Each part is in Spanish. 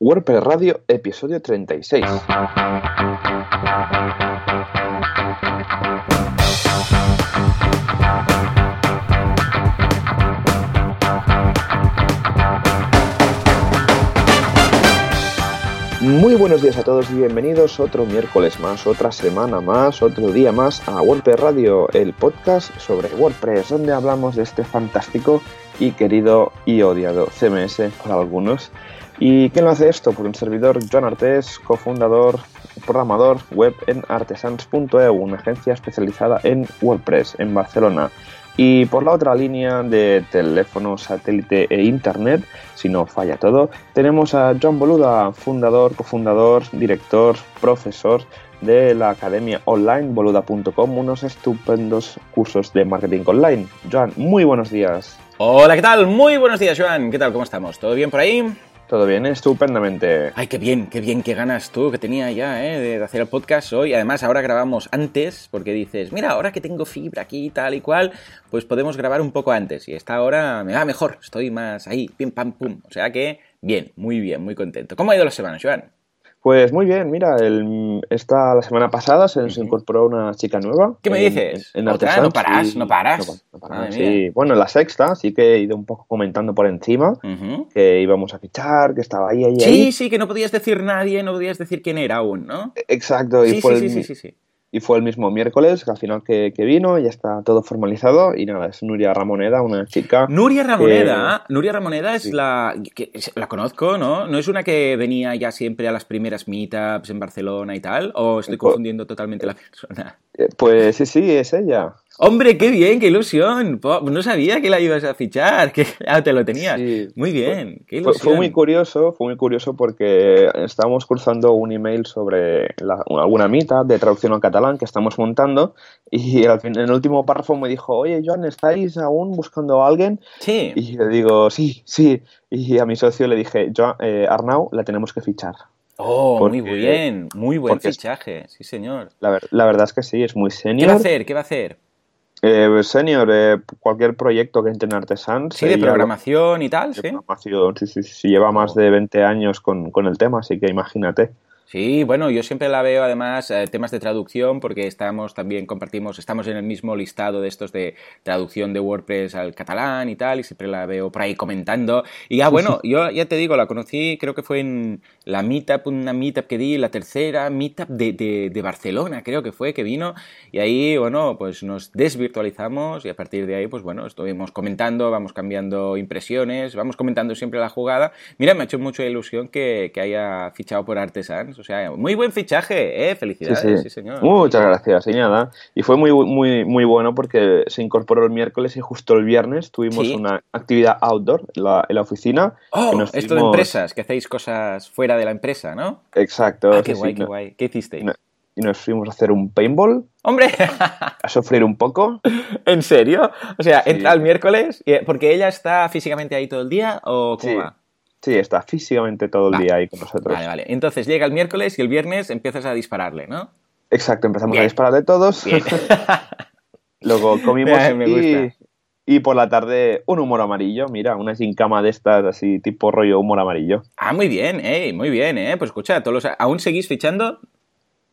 WordPress Radio, episodio 36. Muy buenos días a todos y bienvenidos otro miércoles más, otra semana más, otro día más a WordPress Radio, el podcast sobre WordPress, donde hablamos de este fantástico y querido y odiado CMS por algunos. ¿Y quién lo hace esto? Por un servidor, Joan Artés, cofundador, programador web en artesans.eu, una agencia especializada en WordPress en Barcelona. Y por la otra línea de teléfono, satélite e internet, si no falla todo, tenemos a Joan Boluda, fundador, cofundador, director, profesor de la academia online boluda.com, unos estupendos cursos de marketing online. Joan, muy buenos días. Hola, ¿qué tal? Muy buenos días, Joan. ¿Qué tal? ¿Cómo estamos? ¿Todo bien por ahí? Todo bien, estupendamente. Ay, qué bien, qué bien, qué ganas tú que tenía ya ¿eh? de hacer el podcast hoy. Además, ahora grabamos antes porque dices, mira, ahora que tengo fibra aquí tal y cual, pues podemos grabar un poco antes. Y esta hora me va mejor, estoy más ahí, pim, pam, pum. O sea que, bien, muy bien, muy contento. ¿Cómo ha ido la semana, Joan? Pues muy bien, mira, el, esta la semana pasada se nos incorporó una chica nueva. ¿Qué me en- dices? En, ¿Otra? Artesans ¿No paras? y- ¿No paras? no paras, sí. Bueno, la sexta sí que he ido un poco comentando por encima que íbamos a fichar, que estaba ahí, ahí, Sí, ahí. sí, que no podías decir nadie, no podías decir quién era aún, ¿no? Exacto, y, Sí, fue sí, el, sí, sí, sí, sí. Y fue el mismo miércoles, al final que, que vino, ya está todo formalizado. Y nada, es Nuria Ramoneda, una chica. Nuria Ramoneda, Nuria Ramoneda es sí. la que la conozco, ¿no? ¿No es una que venía ya siempre a las primeras meetups en Barcelona y tal? ¿O estoy Co- confundiendo totalmente la persona? eh, Pues sí, sí, es ella. ¡Hombre, qué bien, qué ilusión! No sabía que la ibas a fichar, que ya te lo tenías. Sí. Muy bien, qué Fue, ilusión. fue muy curioso, fue muy curioso porque estábamos cruzando un email sobre la- alguna mitad de traducción al catalán que estamos montando y al fin, en el último párrafo me dijo, oye Joan, ¿estáis aún buscando a alguien? Sí. Y yo digo, sí, sí. Y a mi socio le dije, Joan, eh, Arnau, la tenemos que fichar. Oh, porque- muy bien, muy buen fichaje, sí señor. La, ver- la verdad es que sí, es muy ¿Qué va a senior. hacer? ¿Qué va a hacer? Eh, senior, eh, cualquier proyecto que entre en Artesans. Sí, de programación y tal, de sí. programación, sí, sí, sí, lleva más de 20 años con, con el tema, así que imagínate. Sí, bueno, yo siempre la veo además eh, temas de traducción porque estamos también compartimos, estamos en el mismo listado de estos de traducción de WordPress al catalán y tal, y siempre la veo por ahí comentando. Y ya, bueno, yo ya te digo, la conocí, creo que fue en la meetup, una meetup que di, la tercera meetup de, de, de Barcelona, creo que fue, que vino, y ahí, bueno, pues nos desvirtualizamos y a partir de ahí, pues bueno, estuvimos comentando, vamos cambiando impresiones, vamos comentando siempre la jugada. Mira, me ha hecho mucha ilusión que, que haya fichado por O sea, muy buen fichaje, ¿eh? Felicidades, sí, señor. Muchas gracias, y nada. Y fue muy, muy, muy bueno porque se incorporó el miércoles y justo el viernes tuvimos Sí. una actividad outdoor en la, en la oficina. que Oh, nos esto de empresas, que hacéis cosas fuera de la empresa, ¿no? Exacto. Ah, qué guay, qué no- guay. ¿Qué hicisteis? no- Y nos fuimos a hacer un paintball, ¡Hombre! a sufrir un poco. ¿En serio? O sea, Sí. entra el miércoles, y- porque ella está físicamente ahí todo el día, ¿o cómo Sí. va? Sí, está físicamente todo el Va. día ahí con nosotros. Vale, vale. Entonces llega el miércoles y el viernes empiezas a dispararle, ¿no? Exacto, empezamos Bien. a disparar de todos. Bien. Luego comimos me y, gusta. y por la tarde un humor amarillo. Mira, una gincama de estas así, tipo rollo humor amarillo. ah, muy bien, eh, muy bien, eh. Pues escucha, todos los- ¿aún seguís fichando?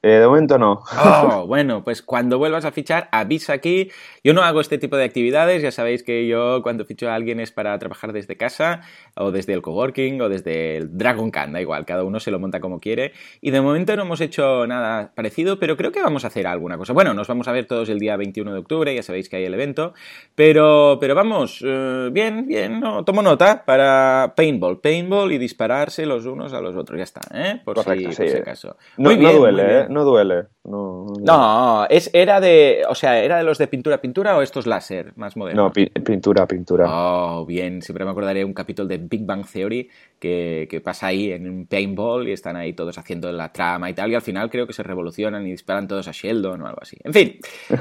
Eh, de momento no. Oh, bueno, pues cuando vuelvas a fichar, avisa aquí. Yo no hago este tipo de actividades, ya sabéis que yo cuando ficho a alguien es para trabajar desde casa, o desde el coworking, o desde el Dragon Khan, da igual, cada uno se lo monta como quiere. Y de momento no hemos hecho nada parecido, pero creo que vamos a hacer alguna cosa. Bueno, nos vamos a ver todos el día 21 de octubre, ya sabéis que hay el evento, pero, pero vamos, eh, bien, bien, no, tomo nota para paintball, paintball y dispararse los unos a los otros, ya está, ¿eh? Por, Correcto, si, sí. por si acaso. No, Muy no bien, muy duele, bien. ¿eh? No duele. No, es, era de. O sea, ¿era de los de pintura pintura o estos láser más modernos? No, pi- pintura, pintura. Oh, bien, siempre me acordaré un capítulo de Big Bang Theory que, que pasa ahí en un paintball y están ahí todos haciendo la trama y tal, y al final creo que se revolucionan y disparan todos a Sheldon o algo así. En fin,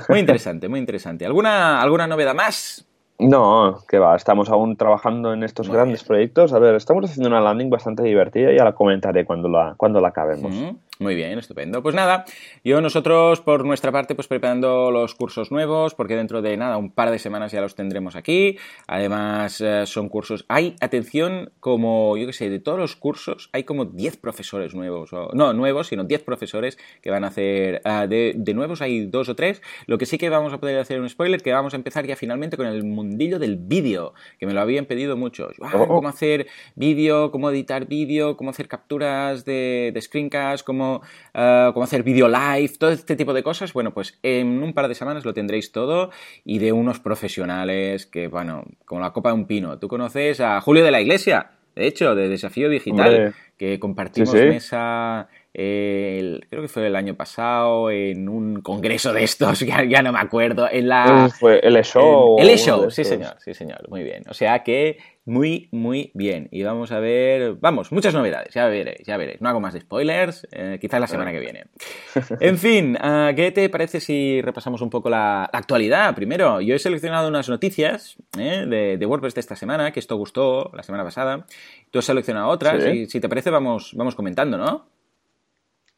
muy interesante, muy interesante. ¿Alguna, alguna novedad más? No, que va, estamos aún trabajando en estos Muy grandes proyectos. A ver, estamos haciendo una landing bastante divertida, ya la comentaré cuando la, cuando la acabemos. Mm. Muy bien, estupendo. Pues nada, yo nosotros por nuestra parte pues preparando los cursos nuevos porque dentro de nada, un par de semanas ya los tendremos aquí. Además eh, son cursos, hay atención como, yo qué sé, de todos los cursos hay como 10 profesores nuevos, o, no nuevos, sino 10 profesores que van a hacer, uh, de, de, nuevos hay dos o tres. Lo que sí que vamos a poder hacer un spoiler, que vamos a empezar ya finalmente con el mundillo del vídeo, que me lo habían pedido muchos. Ah, oh. Cómo hacer vídeo, cómo editar vídeo, cómo hacer capturas de, de screencast, cómo uh, cómo hacer vídeo live, todo este tipo de cosas, bueno, pues en un par de semanas lo tendréis todo y de unos profesionales que, bueno, como la copa de un pino. Tú conoces a Julio de la Iglesia, de hecho, de Desafío Digital, Hombre. que compartimos sí, sí. mesa el, creo que fue el año pasado en un congreso de estos, ya, ya no me acuerdo, en la... Fue el show. El, el show, sí señor, sí señor, muy bien. O sea que muy, muy bien. Y vamos a ver, vamos, muchas novedades, ya veréis, ya veréis. No hago más de spoilers, eh, quizás la semana que viene. En fin, uh, ¿qué te parece si repasamos un poco la, la, actualidad? Primero, yo he seleccionado unas noticias eh, de, de, WordPress de esta semana, que esto gustó la semana pasada. Tú has seleccionado otras, ¿Sí? y si te parece vamos, vamos comentando, ¿no?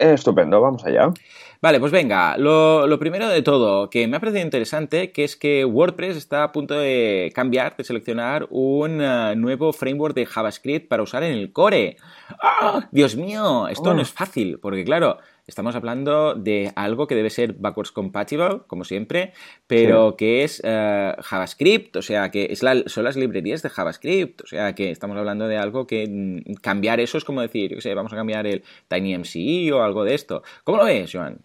Estupendo, vamos allá. Vale, pues venga, lo, lo, primero de todo, que me ha parecido interesante, que es que WordPress está a punto de cambiar, de seleccionar un uh, nuevo framework de JavaScript para usar en el core. ¡Oh, Dios mío, esto oh. no es fácil, porque claro, estamos hablando de algo que debe ser backwards compatible, como siempre, pero sí. que es uh, JavaScript, o sea, que es la, son las librerías de JavaScript, o sea, que estamos hablando de algo que mm, cambiar eso es como decir, yo qué sé, vamos a cambiar el TinyMCE o algo de esto. ¿Cómo lo ves, Joan?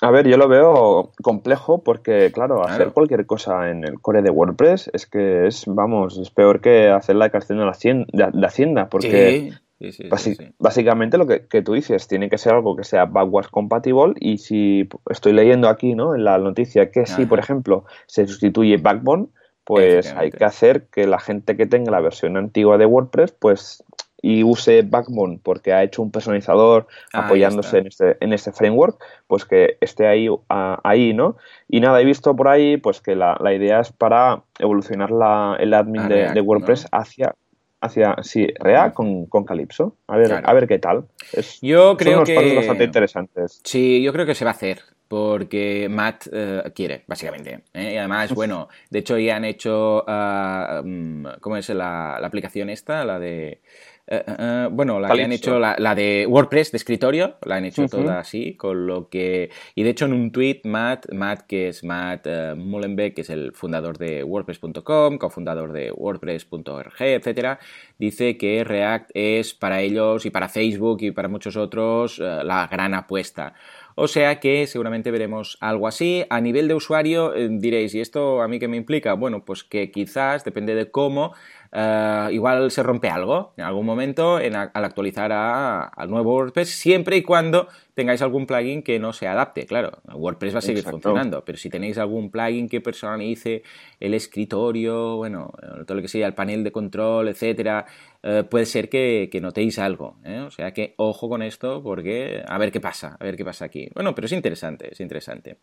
A ver, yo lo veo complejo porque, claro, claro, hacer cualquier cosa en el core de WordPress es que es, vamos, es peor que hacer la declaración de la Hacienda, de Hacienda porque sí, sí, basi básicamente lo que, que, tú dices, tiene que ser algo que sea backwards compatible y si estoy leyendo aquí, ¿no? En la noticia que si, por ejemplo, se sustituye Backbone, pues hay que hacer que la gente que tenga la versión antigua de WordPress, pues y use Backbone porque ha hecho un personalizador ah, apoyándose en este, en este framework, pues que esté ahí, ahí, ¿no? Y nada, he visto por ahí pues que la, la idea es para evolucionar la, el admin de, React, de, WordPress ¿no? hacia hacia sí, React con, con Calypso. A ver, claro. a ver qué tal. Es, yo creo son que pasos bastante interesantes. Sí, yo creo que se va a hacer porque Matt uh, quiere, básicamente. ¿eh? Y además, bueno, de hecho ya han hecho, uh, ¿cómo es la, la aplicación esta? La de... Uh, uh, bueno, la Calypso. que han hecho, la, la, de WordPress de escritorio, la han hecho uh -huh. toda así, con lo que... Y de hecho en un tweet, Matt, Matt que es Matt Mullenbeck, que es el fundador de WordPress.com, cofundador de WordPress.org, etcétera, dice que React es para ellos y para Facebook y para muchos otros la gran apuesta. O sea que seguramente veremos algo así. A nivel de usuario, eh, diréis, ¿y esto a mí qué me implica? Bueno, pues que quizás, depende de cómo, uh, igual se rompe algo en algún momento en, al actualizar al nuevo WordPress, siempre y cuando tengáis algún plugin que no se adapte. Claro, WordPress va a seguir Exacto. funcionando, pero si tenéis algún plugin que personalice el escritorio, bueno, todo lo que sea, el panel de control, etcétera, eh, puede ser que, que notéis algo. ¿eh? O sea que ojo con esto porque a ver qué pasa, a ver qué pasa aquí. Bueno, pero es interesante, es interesante.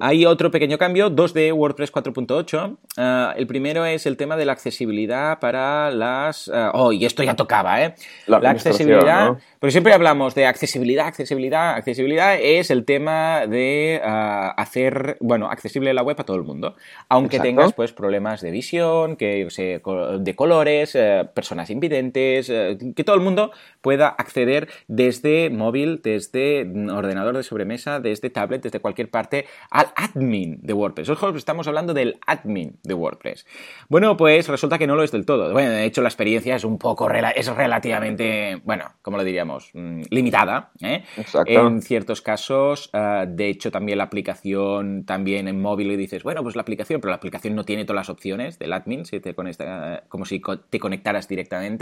Hay otro pequeño cambio, dos de WordPress 4.8. Uh, el primero es el tema de la accesibilidad para las... Uh, oh, y esto ya tocaba, ¿eh? La, la accesibilidad... ¿no? Porque siempre hablamos de accesibilidad, accesibilidad, accesibilidad es el tema de uh, hacer, bueno, accesible la web a todo el mundo. Aunque Exacto. tengas, pues, problemas de visión, que, yo sé, de colores, eh, personas invidentes, eh, que todo el mundo pueda acceder desde móvil, desde ordenador de sobremesa, desde tablet, desde cualquier parte al admin de WordPress. Ojo, estamos hablando del admin de WordPress. Bueno, pues resulta que no lo es del todo. Bueno, de hecho la experiencia es un poco, es relativamente, bueno, como lo diríamos, Mm, limitada. ¿eh? En ciertos casos, uh, de hecho, también la aplicación, también en móvil, y dices, bueno, pues la aplicación, pero la aplicación no tiene todas las opciones del admin, si te conecta, como si te conectaras directamente.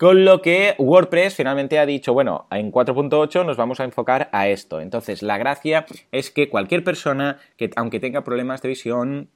Con lo que WordPress finalmente ha dicho, bueno, en 4.8 nos vamos a enfocar a esto. Entonces, la gracia es que cualquier persona que, aunque tenga problemas de visión,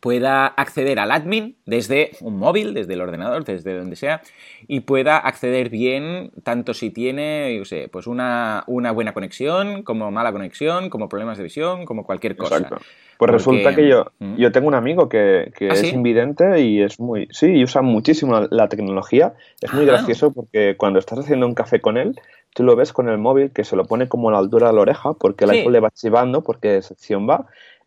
pueda acceder al admin desde un móvil, desde el ordenador, desde donde sea, y pueda acceder bien, tanto si tiene, yo sé, pues una, una buena conexión, como mala conexión, como problemas de visión, como cualquier cosa. Exacto. Pues Porque... resulta que yo, ¿Mm? yo tengo un amigo que, que ¿Ah, es sí? invidente y es muy. Sí, y usa muchísimo la, tecnología. Es muy Ajá. gracioso porque cuando estás haciendo un café con él, tú lo ves con el móvil que se lo pone como a la altura de la oreja porque el Sí. iPhone le va chivando porque sección va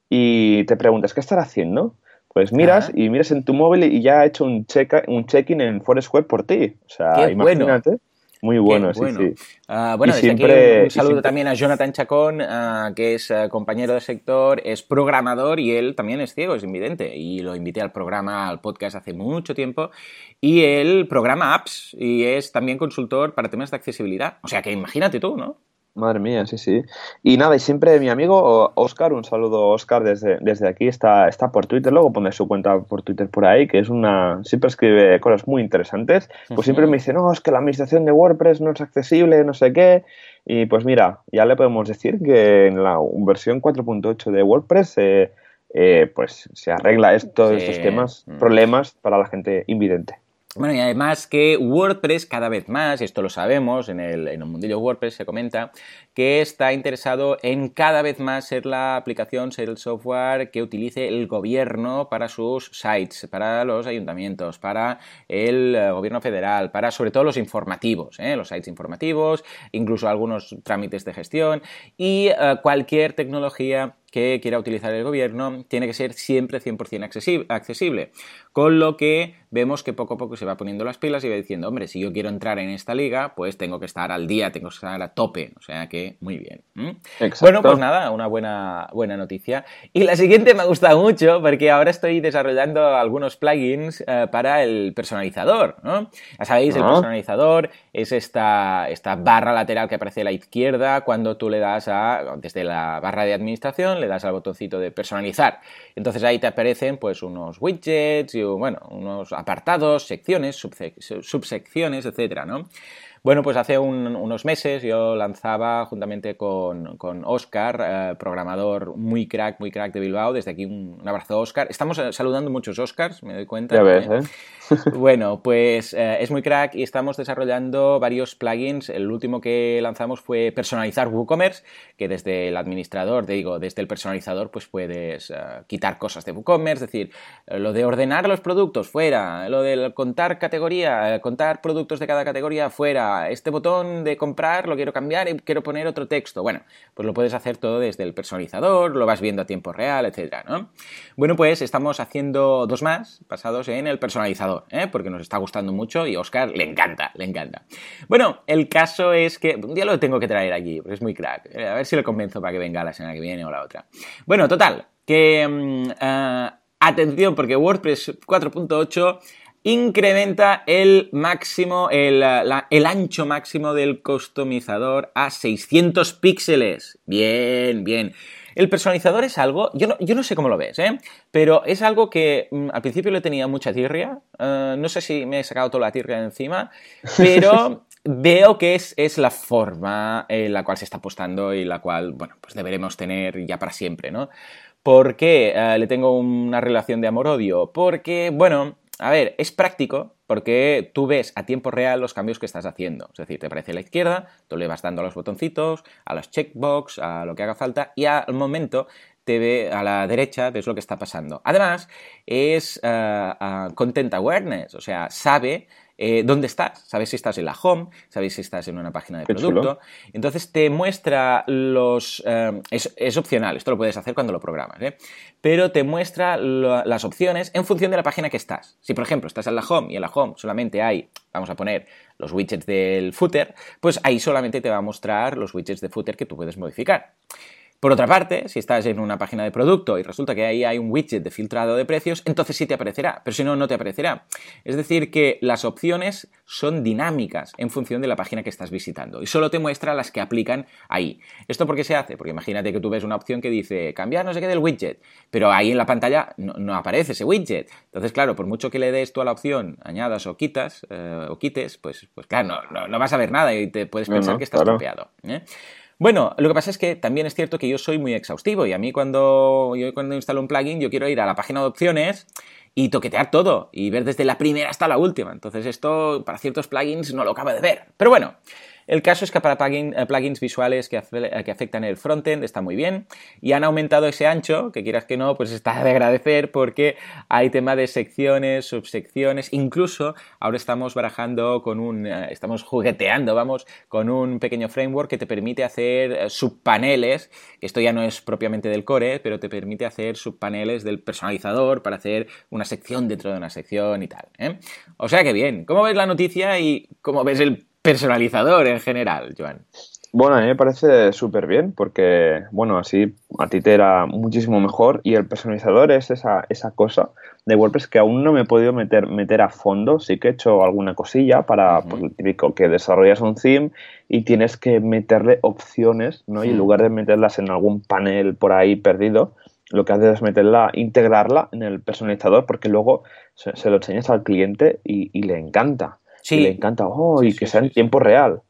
y te preguntas, ¿qué estará haciendo? Pues miras Ajá. y miras en tu móvil y ya ha hecho un check un check-in en Foursquare por ti. O sea, Qué bueno. imagínate. Muy bueno, Qué sí, bueno. sí. Ah, bueno, Y desde aquí siempre- un y saludo siempre- también a Jonathan Chacón, ah, que es ah, compañero de sector, es programador y él también es ciego, es invidente. Y lo invité al programa, al podcast hace mucho tiempo. Y él programa apps y es también consultor para temas de accesibilidad. O sea que imagínate tú, ¿no? Madre mía, sí, sí. Y nada, y siempre mi amigo Oscar, un saludo Oscar desde, desde aquí, está, está por Twitter, luego pone su cuenta por Twitter por ahí, que es una, siempre escribe cosas muy interesantes. Pues siempre me dice, no, es que la administración de WordPress no es accesible, no sé qué. Y pues mira, ya le podemos decir que en la versión 4.8 de WordPress eh, eh, pues se arregla esto, Sí. estos temas, Mm. problemas para la gente invidente. Bueno, y además que WordPress cada vez más, y esto lo sabemos, en el, en el mundillo WordPress se comenta, que está interesado en cada vez más ser la aplicación, ser el software que utilice el gobierno para sus sites, para los ayuntamientos, para el eh, gobierno federal, para sobre todo los informativos, ¿eh? los sites informativos, incluso algunos trámites de gestión y eh, cualquier tecnología que quiera utilizar el gobierno tiene que ser siempre 100% accesi- accesible. Con lo que vemos que poco a poco se va poniendo las pilas y va diciendo, hombre, si yo quiero entrar en esta liga, pues tengo que estar al día, tengo que estar a tope. O sea que, muy bien. Bueno, pues nada, una buena, buena noticia. Y la siguiente me ha gustado mucho porque ahora estoy desarrollando algunos plugins eh, para el personalizador. ¿no? Ya sabéis, el Ah. personalizador es esta, esta barra lateral que aparece a la izquierda cuando tú le das a, desde la barra de administración, le das al botoncito de personalizar. Entonces ahí te aparecen pues unos widgets y bueno, unos apartados, secciones, subsec- subsecciones, etcétera, ¿no? Bueno, pues hace un- unos meses yo lanzaba juntamente con, con Oscar, eh, programador muy crack, muy crack de Bilbao. Desde aquí un, un abrazo, Oscar. Estamos eh, saludando muchos Oscars, me doy cuenta. Ya ves, ¿eh? ¿eh? Bueno, pues eh, es muy crack y estamos desarrollando varios plugins. El último que lanzamos fue personalizar WooCommerce, que desde el administrador, te digo, desde el personalizador, pues puedes eh, quitar cosas de WooCommerce, es decir, eh, lo de ordenar los productos fuera, lo de contar categoría, eh, contar productos de cada categoría fuera, este botón de comprar lo quiero cambiar y quiero poner otro texto. Bueno, pues lo puedes hacer todo desde el personalizador, lo vas viendo a tiempo real, etcétera, ¿no? Bueno, pues estamos haciendo dos más basados en el personalizador, ¿eh? porque nos está gustando mucho y a Oscar le encanta, le encanta. Bueno, el caso es que un día lo tengo que traer aquí, porque es muy crack. Eh, A ver si lo convenzo para que venga la semana que viene o la otra. Bueno, total, que mm, ah, atención, porque WordPress 4.8 incrementa el máximo, el, la- el ancho máximo del customizador a 600 píxeles. Bien, bien. El personalizador es algo, yo no, yo no sé cómo lo ves, ¿eh? pero es algo que mm, al principio le tenía mucha tirria, eh, no sé si me he sacado toda la tirria de encima, pero veo que es, es la forma en la cual se está apostando y la cual, bueno, pues deberemos tener ya para siempre, ¿no? ¿Por qué eh, le tengo una relación de amor-odio? Porque, bueno, a ver, es práctico porque tú ves a tiempo real los cambios que estás haciendo. Es decir, te aparece a la izquierda, tú le vas dando a los botoncitos, a los checkbox, a lo que haga falta y al momento te ve a la derecha, ves lo que está pasando. Además, es eh, content awareness, o sea, sabe eh, dónde estás, sabes si estás en la home, sabes si estás en una página de Qué producto. chulo. Entonces te muestra los... eh, es, es opcional, esto lo puedes hacer cuando lo programas, ¿eh? pero te muestra lo- las opciones en función de la página que estás. Si, por ejemplo, estás en la home y en la home solamente hay, vamos a poner, los widgets del footer, pues ahí solamente te va a mostrar los widgets de footer que tú puedes modificar. Por otra parte, si estás en una página de producto y resulta que ahí hay un widget de filtrado de precios, entonces sí te aparecerá, pero si no, no te aparecerá. Es decir, que las opciones son dinámicas en función de la página que estás visitando y solo te muestra las que aplican ahí. ¿Esto por qué se hace? Porque imagínate que tú ves una opción que dice cambiar no sé qué del widget, pero ahí en la pantalla no, no aparece ese widget. Entonces, claro, por mucho que le des tú a la opción añadas o quitas eh, o quites, pues, pues claro, no, no, no vas a ver nada y te puedes pensar que estás claro. ¿eh? Bueno, lo que pasa es que también es cierto que yo soy muy exhaustivo y a mí cuando yo cuando instalo un plugin yo quiero ir a la página de opciones y toquetear todo y ver desde la primera hasta la última. Entonces esto para ciertos plugins no lo acabo de ver. Pero bueno, El caso es que para eh, plugins visuales que, afectan el frontend está muy bien y han aumentado ese ancho, que quieras que no, pues está de agradecer porque hay tema de secciones, subsecciones, incluso ahora estamos barajando con un, eh, estamos jugueteando, vamos, con un pequeño framework que te permite hacer eh, subpaneles, que esto ya no es propiamente del core, pero te permite hacer subpaneles del personalizador para hacer una sección dentro de una sección y tal. O sea que bien, ¿cómo ves la noticia y cómo ves el personalizador en general, Joan? Bueno, a mí me parece súper bien porque, bueno, así a ti te era muchísimo mejor y el personalizador es esa, esa cosa de WordPress que aún no me he podido meter, meter a fondo. Sí que he hecho alguna cosilla para, pues, el típico que desarrollas un theme y tienes que meterle opciones, ¿no? Y en lugar de meterlas en algún panel por ahí perdido, lo que haces es meterla, integrarla en el personalizador porque luego se, lo enseñas al cliente y le encanta. Sí. le encanta, oh, y que sea en tiempo real.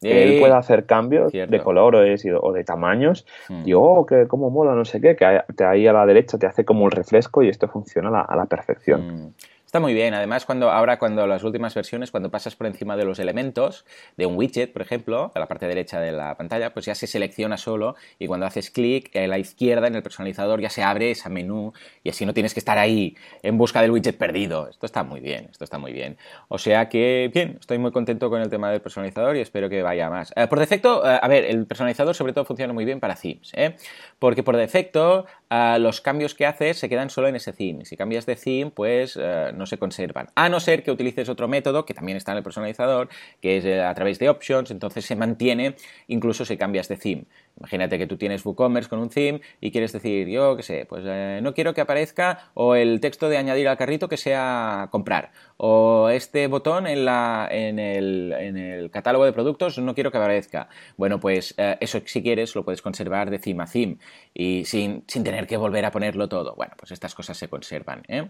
Que él pueda hacer cambios de colores o de tamaños. Hmm. Y, oh, que cómo mola, no sé qué, que ahí a la derecha te hace como el refresco y esto funciona a la, perfección. Hmm. Está muy bien. Además, cuando ahora cuando las últimas versiones, cuando pasas por encima de los elementos de un widget, por ejemplo, a la parte derecha de la pantalla, pues ya se selecciona solo y cuando haces clic a la izquierda en el personalizador ya se abre ese menú y así no tienes que estar ahí en busca del widget perdido. Esto está muy bien, esto está muy bien. O sea que, bien, estoy muy contento con el tema del personalizador y espero que vaya más. Eh, por defecto, eh, a ver, el personalizador sobre todo funciona muy bien para themes, ¿eh? porque por defecto eh, los cambios que haces se quedan solo en ese theme. Si cambias de theme, pues no no se conservan. A no ser que utilices otro método, que también está en el personalizador, que es eh, a través de options, entonces se mantiene incluso si cambias de theme. Imagínate que tú tienes WooCommerce con un theme y quieres decir, yo qué sé, pues eh, no quiero que aparezca o el texto de añadir al carrito que sea comprar o este botón en, la, en, el, en el catálogo de productos no quiero que aparezca. Bueno, pues eh, eso si quieres lo puedes conservar de theme a theme y sin, sin, tener que volver a ponerlo todo. Bueno, pues estas cosas se conservan. ¿eh?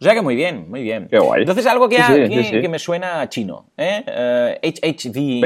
O sea que muy bien, muy bien. Qué guay. Entonces algo que, que, me suena chino, ¿eh? HHV,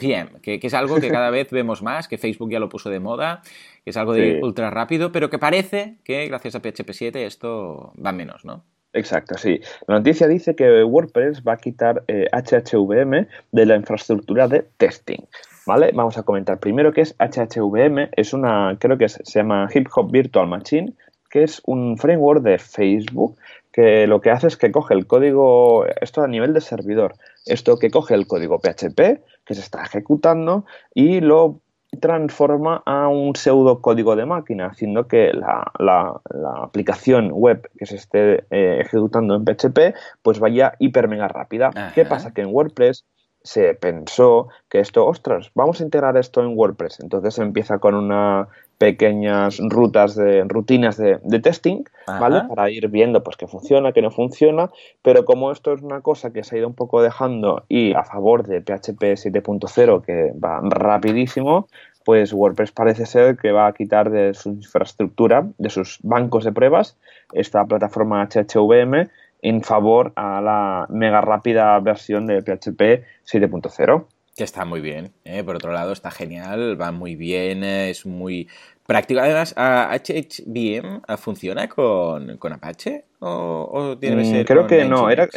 VM, que, que es algo que cada vez vemos más, que Facebook ya lo puso de moda, que es algo de ultra rápido, pero que parece que gracias a PHP 7 esto va menos, ¿no? Exacto, sí. La noticia dice que WordPress va a quitar HHVM eh, de la infraestructura de testing. ¿Vale? Vamos a comentar primero qué es HHVM. Es una, creo que se llama Hip Hop Virtual Machine, que es un framework de Facebook que lo que hace es que coge el código, esto a nivel de servidor, esto que coge el código PHP que se está ejecutando y lo transforma a un pseudo código de máquina, haciendo que la, aplicación web que se esté eh, ejecutando en PHP pues vaya hiper mega rápida. ¿Qué pasa? Que en WordPress se pensó que esto, ostras, vamos a integrar esto en WordPress. Entonces se empieza con unas pequeñas rutas de rutinas de, testing, ¿vale? Para ir viendo pues que funciona, que no funciona, pero como esto es una cosa que se ha ido un poco dejando y a favor de PHP 7.0 que va rapidísimo, pues WordPress parece ser que va a quitar de su infraestructura, de sus bancos de pruebas, esta plataforma HHVM en favor a la mega rápida versión de PHP 7.0. Que está muy bien, ¿eh? por otro lado está genial, va muy bien, eh, es muy práctico. Además, ¿HHVM funciona con, Apache o, tiene que mm, ser Creo que no, era,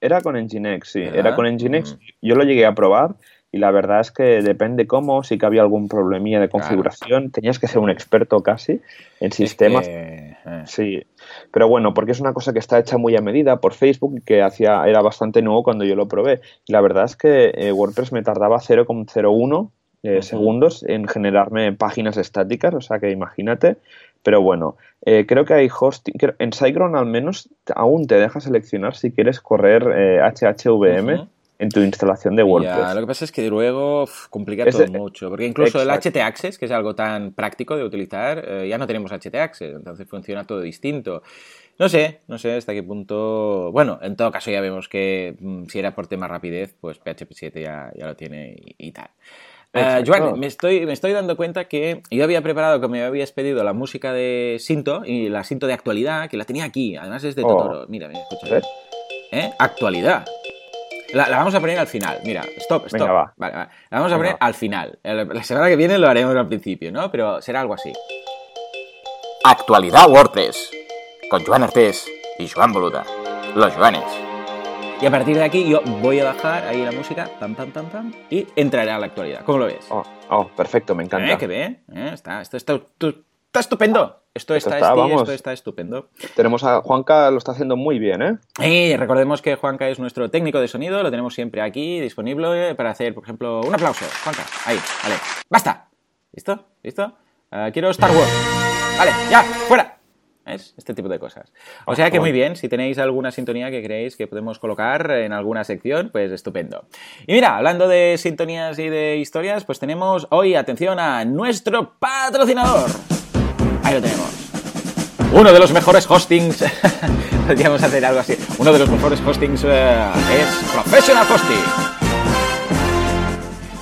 era, con Nginx, sí, era con Nginx. Mm. Yo lo llegué a probar y la verdad es que depende cómo, si que había algún problemilla de configuración, tenías que ser un experto casi en sistemas. Eh. Sí, pero bueno, porque es una cosa que está hecha muy a medida por Facebook y que hacía, era bastante nuevo cuando yo lo probé. Y la verdad es que eh, WordPress me tardaba 0,01 eh, segundos en generarme páginas estáticas, o sea que imagínate. Pero bueno, creo que hay hosting, en SiteGround al menos aún te deja seleccionar si quieres correr HHVM en tu instalación de WordPress. lo que pasa es que luego complica todo mucho, porque incluso el HT Access, que es algo tan práctico de utilizar, eh, ya no tenemos HT Access, entonces funciona todo distinto. No sé, no sé hasta qué punto. Bueno, en todo caso ya vemos que mm, si era por tema rapidez, pues PHP 7 ya, ya lo tiene y, tal. Uh, Joan, me estoy, me estoy dando cuenta que yo había preparado, que me habías pedido la música de Sinto y la Sinto de actualidad, que la tenía aquí, además es de oh. Totoro. Mira, mira, escucha. ¿Eh? Actualidad. La, vamos a poner al final. Mira, stop, stop. Venga, va. Vale, La vamos a poner al final. La semana que viene lo haremos al principio, ¿no? Pero será algo así. Actualidad WordPress. Con Joan Artés y Joan Boluda. Los Joanes. Y a partir de aquí yo voy a bajar ahí la música, pam, pam, pam, pam, y entraré a la actualidad. ¿Cómo lo ves? Oh, oh perfecto, me encanta. ¿Eh? ¿Qué bien? ¿Eh? Está, esto está, está estupendo. Esto está, esto está estupendo. Tenemos a Juanca, lo está haciendo muy bien, ¿eh? Y recordemos que Juanca es nuestro técnico de sonido, lo tenemos siempre aquí disponible para hacer, por ejemplo, un aplauso. Juanca, ahí, vale. ¡Basta! ¿Listo? ¿Listo? Uh, quiero Star Wars. Vale, ya, fuera. ¿Es? Este tipo de cosas. O sea que muy bien, si tenéis alguna sintonía que creéis que podemos colocar en alguna sección, pues estupendo. Y mira, hablando de sintonías y de historias, pues tenemos hoy, atención, a nuestro patrocinador. Ahí lo tenemos. Uno de los mejores hostings, podríamos hacer algo así, uno de los mejores hostings eh, es Professional Hosting.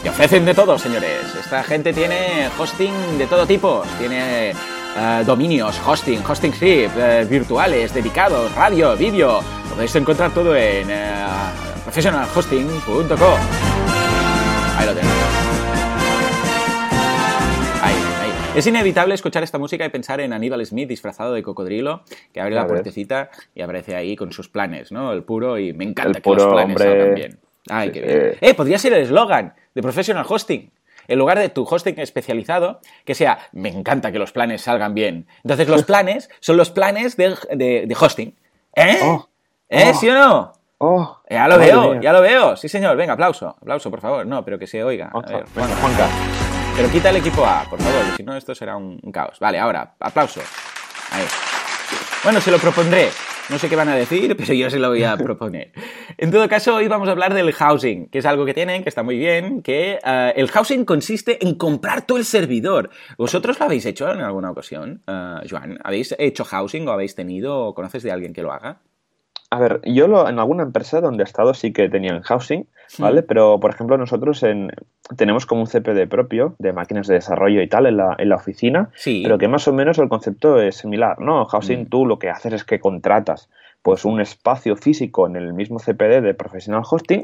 Y ofrecen de todo, señores. Esta gente tiene hosting de todo tipo. Tiene eh, dominios, hosting, hosting script, eh, virtuales, dedicados, radio, vídeo. Podéis encontrar todo en professionalhosting.com. Ahí lo tenéis. Es inevitable escuchar esta música y pensar en Aníbal Smith disfrazado de cocodrilo, que abre la puertecita y aparece ahí con sus planes, ¿no? El puro y me encanta que los planes salgan bien. Ay, qué bien. Eh, podría ser el eslogan de Professional Hosting en lugar de tu hosting especializado, que sea, me encanta que los planes salgan bien. Entonces los planes son los planes de, hosting. ¿Eh? Oh. ¿Eh? ¿Sí o no? Oh, ya lo veo, ya lo veo. Sí, señor. Venga, aplauso. Aplauso, por favor. No, pero que se oiga. A ver, Juanca. Pero quita el equipo A, por favor, si no esto será un caos. Vale, ahora, aplauso. Ahí. Bueno, se lo propondré. No sé qué van a decir, pero yo se lo voy a proponer. En todo caso, hoy vamos a hablar del housing, que es algo que tienen, que está muy bien, que eh, el housing consiste en comprar todo el servidor. ¿Vosotros lo habéis hecho en alguna ocasión, uh, Joan? ¿Habéis hecho housing o habéis tenido o conoces de alguien que lo haga? A ver, yo lo, en alguna empresa donde he estado sí que tenían housing, ¿vale? Pero, por ejemplo, nosotros en, tenemos como un CPD propio de máquinas de desarrollo y tal en la, en la oficina, sí. pero que más o menos el concepto es similar, ¿no? Housing mm. tú lo que haces es que contratas pues un espacio físico en el mismo CPD de Professional Hosting,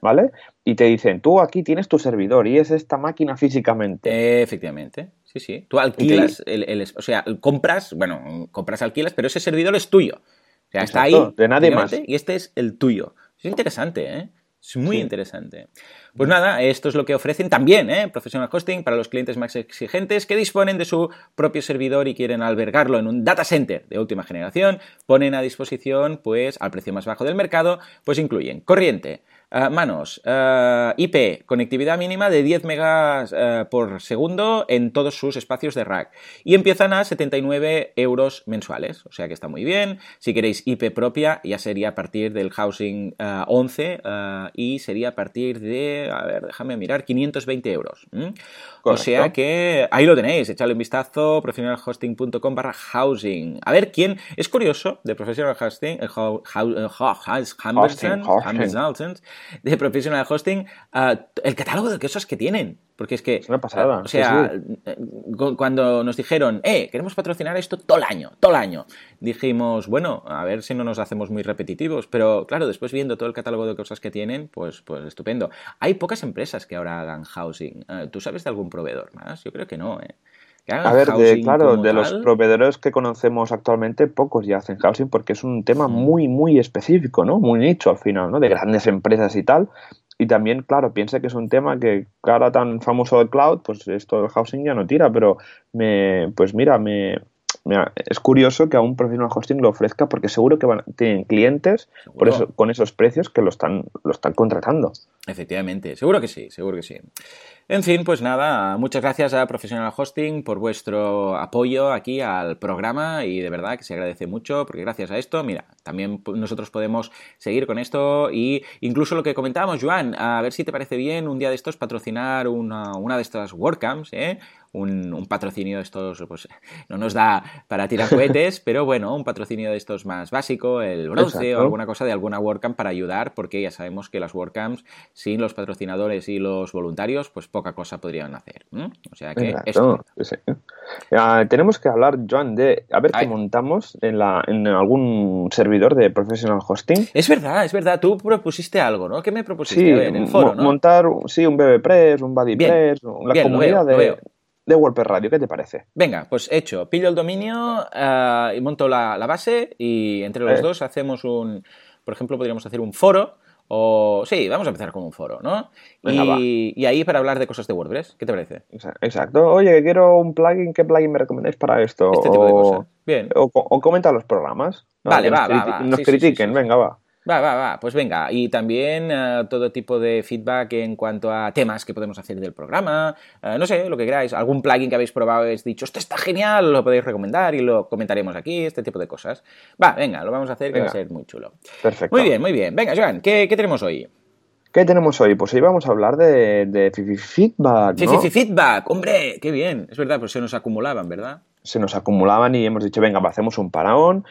¿vale? Y te dicen, tú aquí tienes tu servidor y es esta máquina físicamente. efectivamente, sí, sí. Tú alquilas, el, o sea, compras, bueno, compras, alquilas, pero ese servidor es tuyo sea, está ahí. De nadie más. Y este es el tuyo. Es interesante, ¿eh? Es muy interesante. Pues nada, esto es lo que ofrecen también, ¿eh? Professional Hosting para los clientes más exigentes que disponen de su propio servidor y quieren albergarlo en un data center de última generación. Ponen a disposición, pues, al precio más bajo del mercado, pues incluyen corriente, eh, manos, eh, IP, conectividad mínima de 10 megas eh, por segundo en todos sus espacios de rack. Y empiezan a 79 euros mensuales, o sea que está muy bien. Si queréis IP propia, ya sería a partir del Housing 11 y sería a partir de, a ver, déjame mirar, 520 euros. O sea que ahí lo tenéis, echadle un vistazo, professionalhosting.com barra housing. A ver quién, es curioso, de Professional Hosting, de Professional Hosting, el catálogo de cosas que tienen. Porque es que. Es una pasada. O sea, eh, cuando nos dijeron, eh, queremos patrocinar esto todo el año, todo el año, dijimos, bueno, a ver si no nos hacemos muy repetitivos. Pero claro, después viendo todo el catálogo de cosas que tienen, pues, pues estupendo. Hay pocas empresas que ahora hagan housing. Eh, ¿Tú sabes de algún proveedor más? Yo creo que no, ¿eh? A ver, claro, de los proveedores que conocemos actualmente, pocos ya hacen housing porque es un tema muy, muy específico, ¿no? Muy nicho al final, ¿no? De grandes empresas y tal. Y también, claro, piensa que es un tema que ahora tan famoso de cloud, pues esto del housing ya no tira, pero me, pues mira, me, es curioso que a un profesional hosting lo ofrezca porque seguro que van, tienen clientes por eso, con esos precios que lo están, lo están contratando. Efectivamente, seguro que sí, seguro que sí. En fin, pues nada, muchas gracias a Professional Hosting por vuestro apoyo aquí al programa y de verdad que se agradece mucho porque gracias a esto, mira, también nosotros podemos seguir con esto y incluso lo que comentábamos, Joan, a ver si te parece bien un día de estos patrocinar una, una de estas WordCamps, ¿eh? un, patrocinio de estos, pues no nos da para tirar cohetes, pero bueno, un patrocinio de estos más básico, el bronce o alguna cosa de alguna WordCamp para ayudar, porque ya sabemos que las WordCamps, sin los patrocinadores y los voluntarios, pues poca cosa podrían hacer. O sea que tenemos que hablar, Joan, de a ver qué montamos en, la, en algún servidor de professional hosting. Es verdad, es verdad. Tú propusiste algo, ¿no? ¿Qué me propusiste? en el foro, montar, sí, un BBPress, un BuddyPress, la comunidad de de WordPress Radio. ¿Qué te parece? Venga, pues hecho. Pillo el dominio eh, y monto la, base y entre los dos hacemos un, por ejemplo, podríamos hacer un foro o sí, vamos a empezar con un foro, ¿no? y, y, ahí para hablar de cosas de WordPress, ¿qué te parece? Exacto. Oye, quiero un plugin, ¿qué plugin me recomendáis para esto? Este tipo de cosas. Bien. O, comenta los programas. Vale, va, va, va, Nos critiquen, venga, va. Va, va, va, pues venga. Y también uh, todo tipo de feedback en cuanto a temas que podemos hacer del programa. Uh, no sé, lo que queráis. Algún plugin que habéis probado y habéis dicho, esto está genial, lo podéis recomendar y lo comentaremos aquí, este tipo de cosas. Va, venga, lo vamos a hacer, que va a ser muy chulo. Perfecto. Muy bien, muy bien. Venga, Joan, ¿qué, qué tenemos hoy? ¿Qué tenemos hoy? Pues hoy vamos a hablar de, de feedback. ¿no? Feedback, hombre, qué bien. Es verdad, pues se nos acumulaban, ¿verdad? Se nos acumulaban y hemos dicho, venga, hacemos un paraón,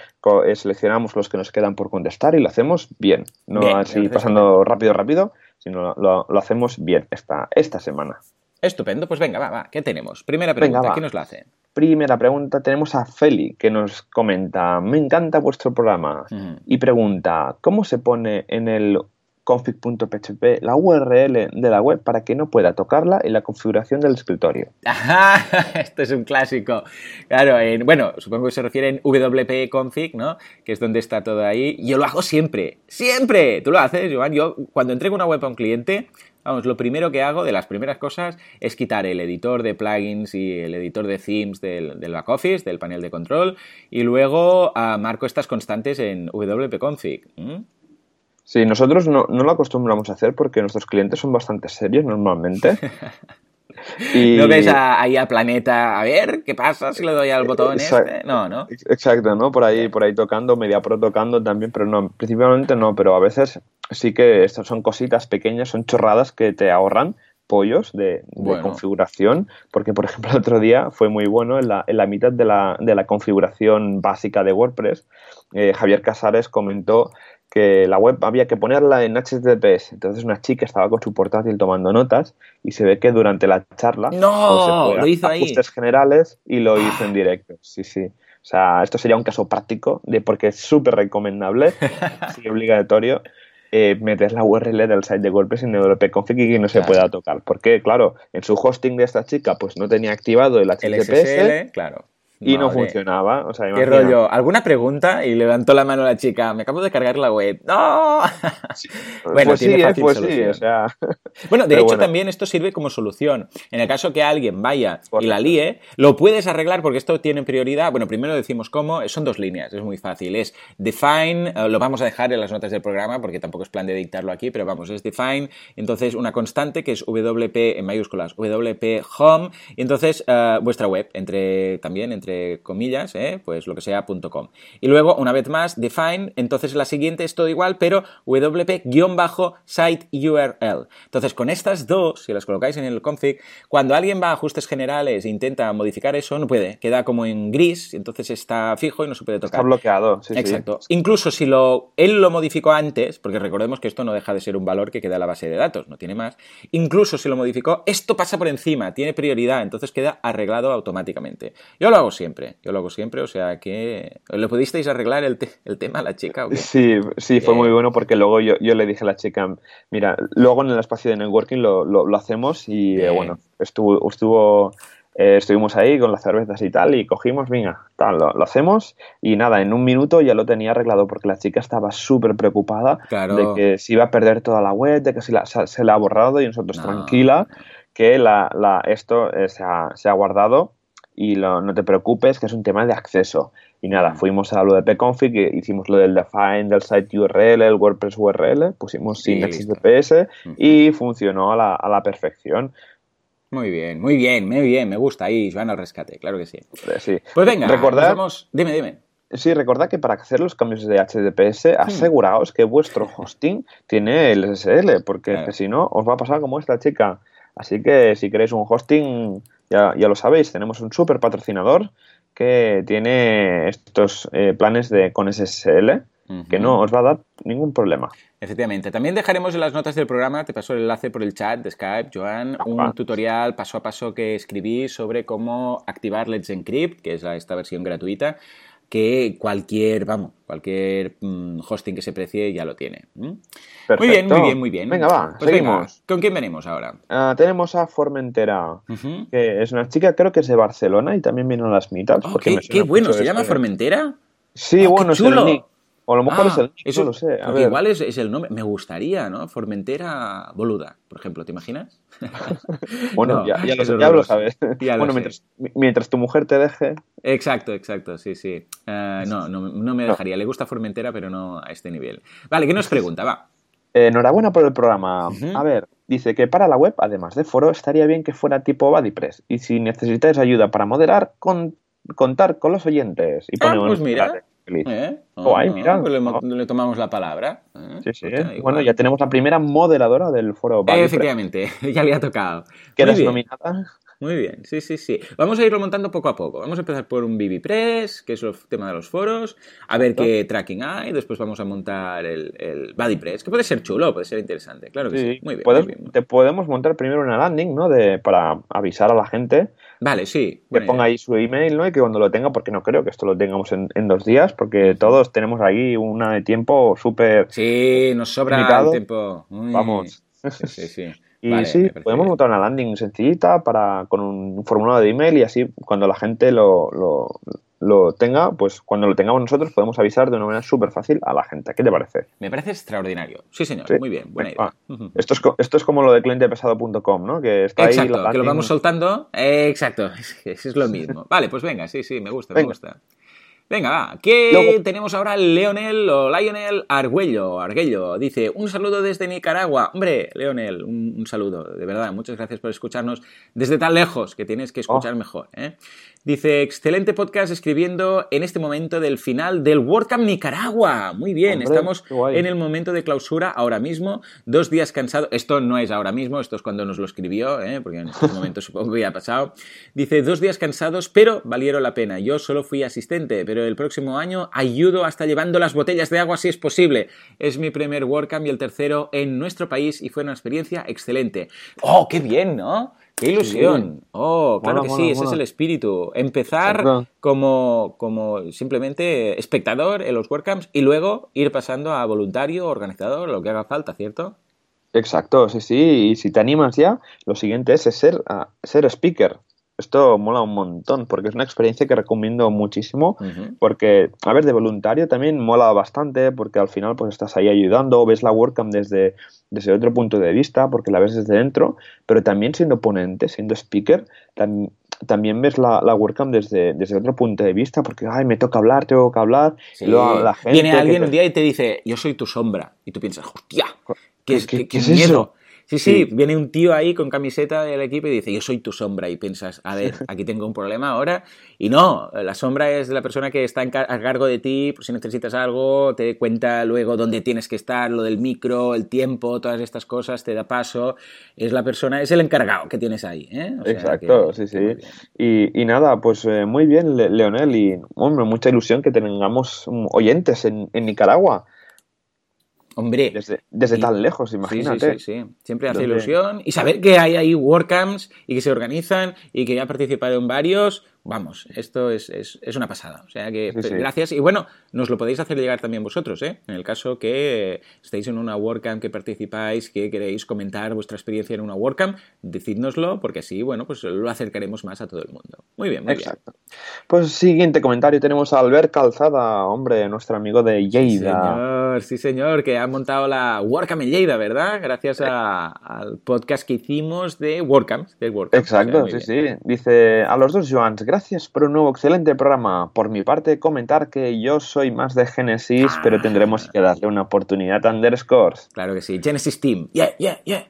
eh, seleccionamos los que nos quedan por contestar y lo hacemos bien. No así pasando rápido, rápido, sino lo, hacemos bien esta, esta semana. Estupendo, pues venga, va, va, ¿qué tenemos? Primera pregunta, ¿quién nos la hace? Primera pregunta, tenemos a Feli que nos comenta, me encanta vuestro programa y pregunta, ¿cómo se pone en el config.php la URL de la web para que no pueda tocarla en la configuración del escritorio. esto es un clásico. Claro, bueno, supongo que se refiere en wp config, ¿no? Que es donde está todo ahí. Yo lo hago siempre, siempre. Tú lo haces, Joan. Yo cuando entrego una web a un cliente, vamos, lo primero que hago de las primeras cosas es quitar el editor de plugins y el editor de themes del, back office, del panel de control, y luego ah, marco estas constantes en wp config. Sí, nosotros no, no, lo acostumbramos a hacer porque nuestros clientes son bastante serios normalmente. Y... ¿No ves ahí al planeta? A ver, ¿qué pasa si le doy al botón este? No, ¿no? Exacto, ¿no? Por ahí, por ahí tocando, media pro tocando también, pero no, principalmente no, pero a veces sí que estas son cositas pequeñas, son chorradas que te ahorran pollos de, configuración, porque por ejemplo el otro día fue muy bueno en la, en la mitad de la, de la configuración básica de WordPress, eh, Javier Casares comentó que la web había que ponerla en HTTPS. Entonces una chica estaba con su portátil tomando notas y se ve que durante la charla no, pues, lo hizo ajustes generales y lo hizo en directo. Sí, sí. O sea, esto sería un caso práctico de porque es súper recomendable y obligatorio eh, meter la URL del site de WordPress en WP config y que no se pueda tocar. Porque, claro, en su hosting de esta chica pues no tenía activado el HTTPS. claro y no funcionaba. O sea, ¿Qué rollo? ¿Alguna pregunta? Y levantó la mano la chica. Me acabo de cargar la web. ¡No! bueno, pues tiene sí, fácil pues sí, o sea... Bueno, de hecho también esto sirve como solución. En el caso que alguien vaya y la líe, lo puedes arreglar porque esto tiene prioridad. Bueno, primero decimos cómo. Son dos líneas, es muy fácil. Es define, eh, lo vamos a dejar en las notas del programa porque tampoco es plan de dictarlo aquí, pero vamos, es define. Entonces una constante que es WP en mayúsculas, WP home. Y entonces uh, vuestra web, entre también entre comillas, ¿eh? pues lo que sea, .com. Y luego, una vez más, define, entonces la siguiente es todo igual, pero wp-site URL. Entonces, con estas dos, si las colocáis en el config, cuando alguien va a ajustes generales e intenta modificar eso, no puede, queda como en gris, entonces está fijo y no se puede tocar. Está bloqueado, sí, Exacto. Incluso si lo, él lo modificó antes, porque recordemos que esto no deja de ser un valor que queda en la base de datos, no tiene más, incluso si lo modificó, esto pasa por encima, tiene prioridad, entonces queda arreglado automáticamente. Yo lo hago siempre, yo lo hago siempre, o sea que... ¿Le pudisteis arreglar el, el tema a la chica? Sí, sí, fue muy bueno porque luego yo, yo, le dije a la chica, mira, luego en el espacio de networking lo, lo, hacemos y eh, bueno, estuvo... estuvo eh, estuvimos ahí con las cervezas y tal y cogimos, venga, tal, lo, hacemos y nada, en un minuto ya lo tenía arreglado porque la chica estaba súper preocupada de que se iba a perder toda la web, de que se la, se la ha borrado y nosotros tranquila que la, la, esto eh, se, ha, se, ha, guardado y no te preocupes que es un tema de acceso. Y nada, fuimos a lo de pconfig, hicimos lo del define del site URL, el WordPress URL, pusimos sin HTTPS y funcionó a la, a la perfección. Muy bien, muy bien, muy bien, me gusta ahí, van al rescate, claro que sí. sí. Pues venga, recordad, dime, dime. Sí, recordad que para hacer los cambios de HTTPS, hmm. aseguraos que vuestro hosting tiene el SSL, porque si no, os va a pasar como esta chica. Así que si queréis un hosting ya, ya lo sabéis, tenemos un super patrocinador que tiene estos eh, planes de con SSL que no os va a dar ningún problema. Efectivamente. También dejaremos en las notas del programa, te paso el enlace por el chat de Skype, Joan, un tutorial paso a paso que escribí sobre cómo activar Let's Encrypt, que es esta versión gratuita, que cualquier, vamos, cualquier mm, hosting que se precie ya lo tiene. Muy bien, muy bien, muy bien. Venga, va, pues seguimos. ¿Con quién venimos ahora? Ah, tenemos a Formentera, que es una chica, creo que es de Barcelona y también vino a las meetups. Oh, qué, bueno, ¿se llama Formentera? Sí, oh, bueno, chulo. O a lo mejor Ah, es el eso- no lo sé. A ver. igual es, es el nombre. Me gustaría, ¿no? Formentera boluda, por ejemplo, ¿te imaginas? Bueno, No, ya, ya lo, ya sabes. Ya bueno, mientras, mientras tu mujer te deje. Exacto, exacto, sí, sí. Ah, no, no, no me dejaría. Le gusta Formentera, pero no a este nivel. Vale, ¿qué nos pregunta? Va. Eh, enhorabuena por el programa. A ver, dice que para la web, además de foro, estaría bien que fuera tipo BuddyPress. Y si necesitáis ayuda para moderar, con- contar con los oyentes. Y Ah, pues mira. Feliz. ¿Eh? Guay, mira. pues le, Oh. le tomamos la palabra. ¿eh? Sí, sí. Pues. Bueno, ya tenemos la primera moderadora del foro BuddyPress. Efectivamente, ya le ha tocado. Muy eres nominada. Muy bien, sí, sí, sí. Vamos a irlo montando poco a poco. Vamos a empezar por un BBPress, que es el tema de los foros, a ver qué tracking hay, después vamos a montar el, el BuddyPress, que puede ser chulo, puede ser interesante, claro que sí. Sí, Muy bien, puedes- muy bien. Te podemos montar primero una landing, ¿no? De, para avisar a la gente Vale, sí. que ponga idea. ahí su email, ¿no? Y que cuando lo tenga, porque no creo que esto lo tengamos en, en dos días, porque todos tenemos ahí una de tiempo súper... Sí, nos sobra Limitado. el tiempo. Vamos. Sí, sí. Y Vale, sí, podemos montar una landing sencillita para, con un formulario de email y así cuando la gente lo, lo, lo tenga, pues cuando lo tengamos nosotros podemos avisar de una manera súper fácil a la gente. ¿Qué te parece? Me parece extraordinario. Sí, señor. Sí. Muy bien, buena idea. Esto es, esto es como lo de clientepesado.com, ¿no? Que está ahí Exacto, la que lo landing- vamos soltando. Eh, exacto, es, es lo mismo. Vale, pues venga, sí, sí, me gusta, me gusta. Venga, va. ¿Qué Luego- tenemos ahora? Leonel o Lionel Argüello. Arguello dice: Un saludo desde Nicaragua. Hombre, Leonel, un, un saludo, de verdad. Muchas gracias por escucharnos desde tan lejos que tienes que escuchar mejor. ¿eh? Dice: Excelente podcast escribiendo en este momento del final del WordCamp Nicaragua. Muy bien, Hombre, estamos en el momento de clausura ahora mismo. Dos días cansado. Esto no es ahora mismo, esto es cuando nos lo escribió, ¿eh? porque en estos momentos supongo que ya ha pasado. Dice, dos días cansados, pero valieron la pena. Yo solo fui asistente, pero el próximo año ayudo hasta llevando las botellas de agua si es posible. Es mi primer WordCamp y el tercero en nuestro país y fue una experiencia excelente. ¡Oh, qué bien, ¿no? ¡Qué ilusión! ¡Oh, claro Mola, que mola, sí! Ese es el espíritu. Empezar como, como simplemente espectador en los WordCamps y luego ir pasando a voluntario, organizador, lo que haga falta, ¿cierto? Exacto, sí, sí. Y si te animas ya, lo siguiente es ser, ser speaker. Esto mola un montón porque es una experiencia que recomiendo muchísimo. Ujú. Porque, a ver, de voluntario también mola bastante porque al final pues estás ahí ayudando, ves la WordCamp desde, desde otro punto de vista porque la ves desde dentro, pero también siendo ponente, siendo speaker, tam- también ves la, la WordCamp desde, desde otro punto de vista porque, ay, me toca hablar, tengo que hablar. Sí. Y luego la gente Viene alguien te- un día y te dice, yo soy tu sombra. Y tú piensas, hostia, qué, ¿Qué- qué- qué- qué qué es miedo. eso? Sí, sí, Sí. viene un tío ahí con camiseta del equipo y dice, yo soy tu sombra. Y piensas, a ver, aquí tengo un problema ahora. Y no, la sombra es la persona que está a cargo de ti, por si necesitas algo, te cuenta luego dónde tienes que estar, lo del micro, el tiempo, todas estas cosas, te da paso. Es la persona, es el encargado que tienes ahí. ¿eh? O sea Exacto, que- sí, sí. Y, y nada, pues eh, muy bien, Le- Leonel, y hombre, mucha ilusión que tengamos mm, oyentes en, en Nicaragua, Hombre, desde, desde tan lejos, imagínate. Sí, sí, sí. Siempre hace ilusión. Y saber que hay ahí WordCamps y que se organizan y que ya ha participado en varios, vamos, esto es, es- es una pasada. O sea que gracias. Y bueno, nos lo podéis hacer llegar también vosotros, ¿eh? En el caso que estéis en una WordCamp, que participáis, que queréis comentar vuestra experiencia en una WordCamp, decídnoslo porque así, bueno, pues lo acercaremos más a todo el mundo. Muy bien, muy Exacto. Pues siguiente comentario tenemos a Albert Calzada, hombre, nuestro amigo de bien. Lleida. Señor, sí, señor, que ha montado la WordCamp en Lleida, ¿verdad? Gracias a- al podcast que hicimos de WordCamps. de. O sea, Exacto, sí, bien. sí. Dice a los dos Joans, gracias por un nuevo excelente programa. Por mi parte, comentar que yo soy más de Genesis, Ah. pero tendremos que darle una oportunidad a Underscores. Claro que sí. Genesis Team. Yeah, yeah, yeah.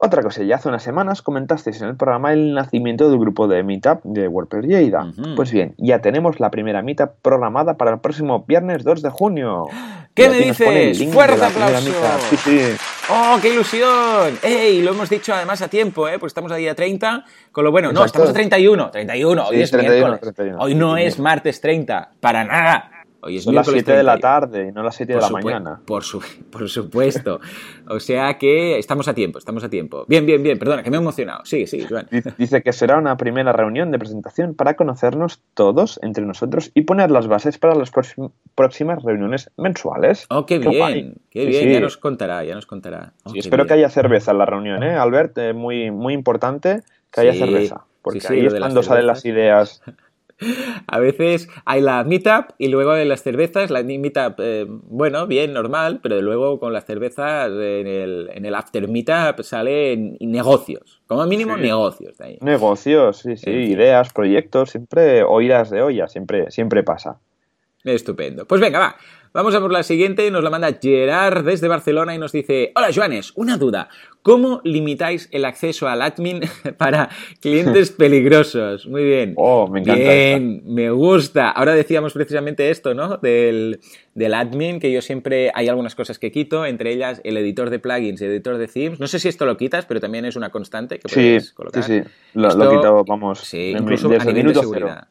Otra cosa, ya hace unas semanas comentasteis en el programa el nacimiento del grupo de Meetup de WordPress Lleida. Pues bien, ya tenemos la primera Meetup programada para el próximo viernes 2 de junio. ¿Qué me dices? ¡Fuerte aplauso! Sí, sí. ¡Oh, qué ilusión! ¡Ey! Lo hemos dicho además a tiempo, ¿eh? Pues estamos a día 30, con lo bueno. No, estamos a 31. 31, hoy Sí, es 31, miércoles. 31. Hoy no es martes 30, para nada. Hoy es Son las miércoles 7 de la 31. tarde y no las 7 de la mañana. Por, su- por supuesto. O sea que estamos a tiempo, estamos a tiempo. Bien, bien, bien. Perdona, que me he emocionado. Sí, sí, Joan. Dice- que será una primera reunión de presentación para conocernos todos entre nosotros y poner las bases para las próxim- próximas reuniones mensuales. Oh, qué Qué bien, guay. qué bien. sí. Ya nos contará, ya nos contará. Oh, Sí, espero bien. que haya cerveza en la reunión, ¿eh, Albert? Eh, muy, muy importante que haya Sí, cerveza. Porque ahí es cuando salen las ideas. A veces hay la meetup y luego en las cervezas, la meetup, eh, bueno, bien, normal, pero luego con las cervezas en el, en el after meetup salen negocios, como mínimo negocios de ahí. Negocios, sí, sí, ideas, proyectos, siempre oídas de olla, siempre, siempre pasa. Estupendo. Pues venga, va. Vamos a por la siguiente, nos la manda Gerard desde Barcelona y nos dice, hola Joanes, una duda, ¿cómo limitáis el acceso al admin para clientes peligrosos? Muy bien. Oh, me encanta. Bien, me gusta. Ahora decíamos precisamente esto, ¿no? Del, admin, que yo siempre hay algunas cosas que quito, entre ellas el editor de plugins y el editor de themes. No sé si esto lo quitas, pero también es una constante que puedes colocar. Sí, sí, lo, he quitado, vamos, sí, incluso a nivel de seguridad.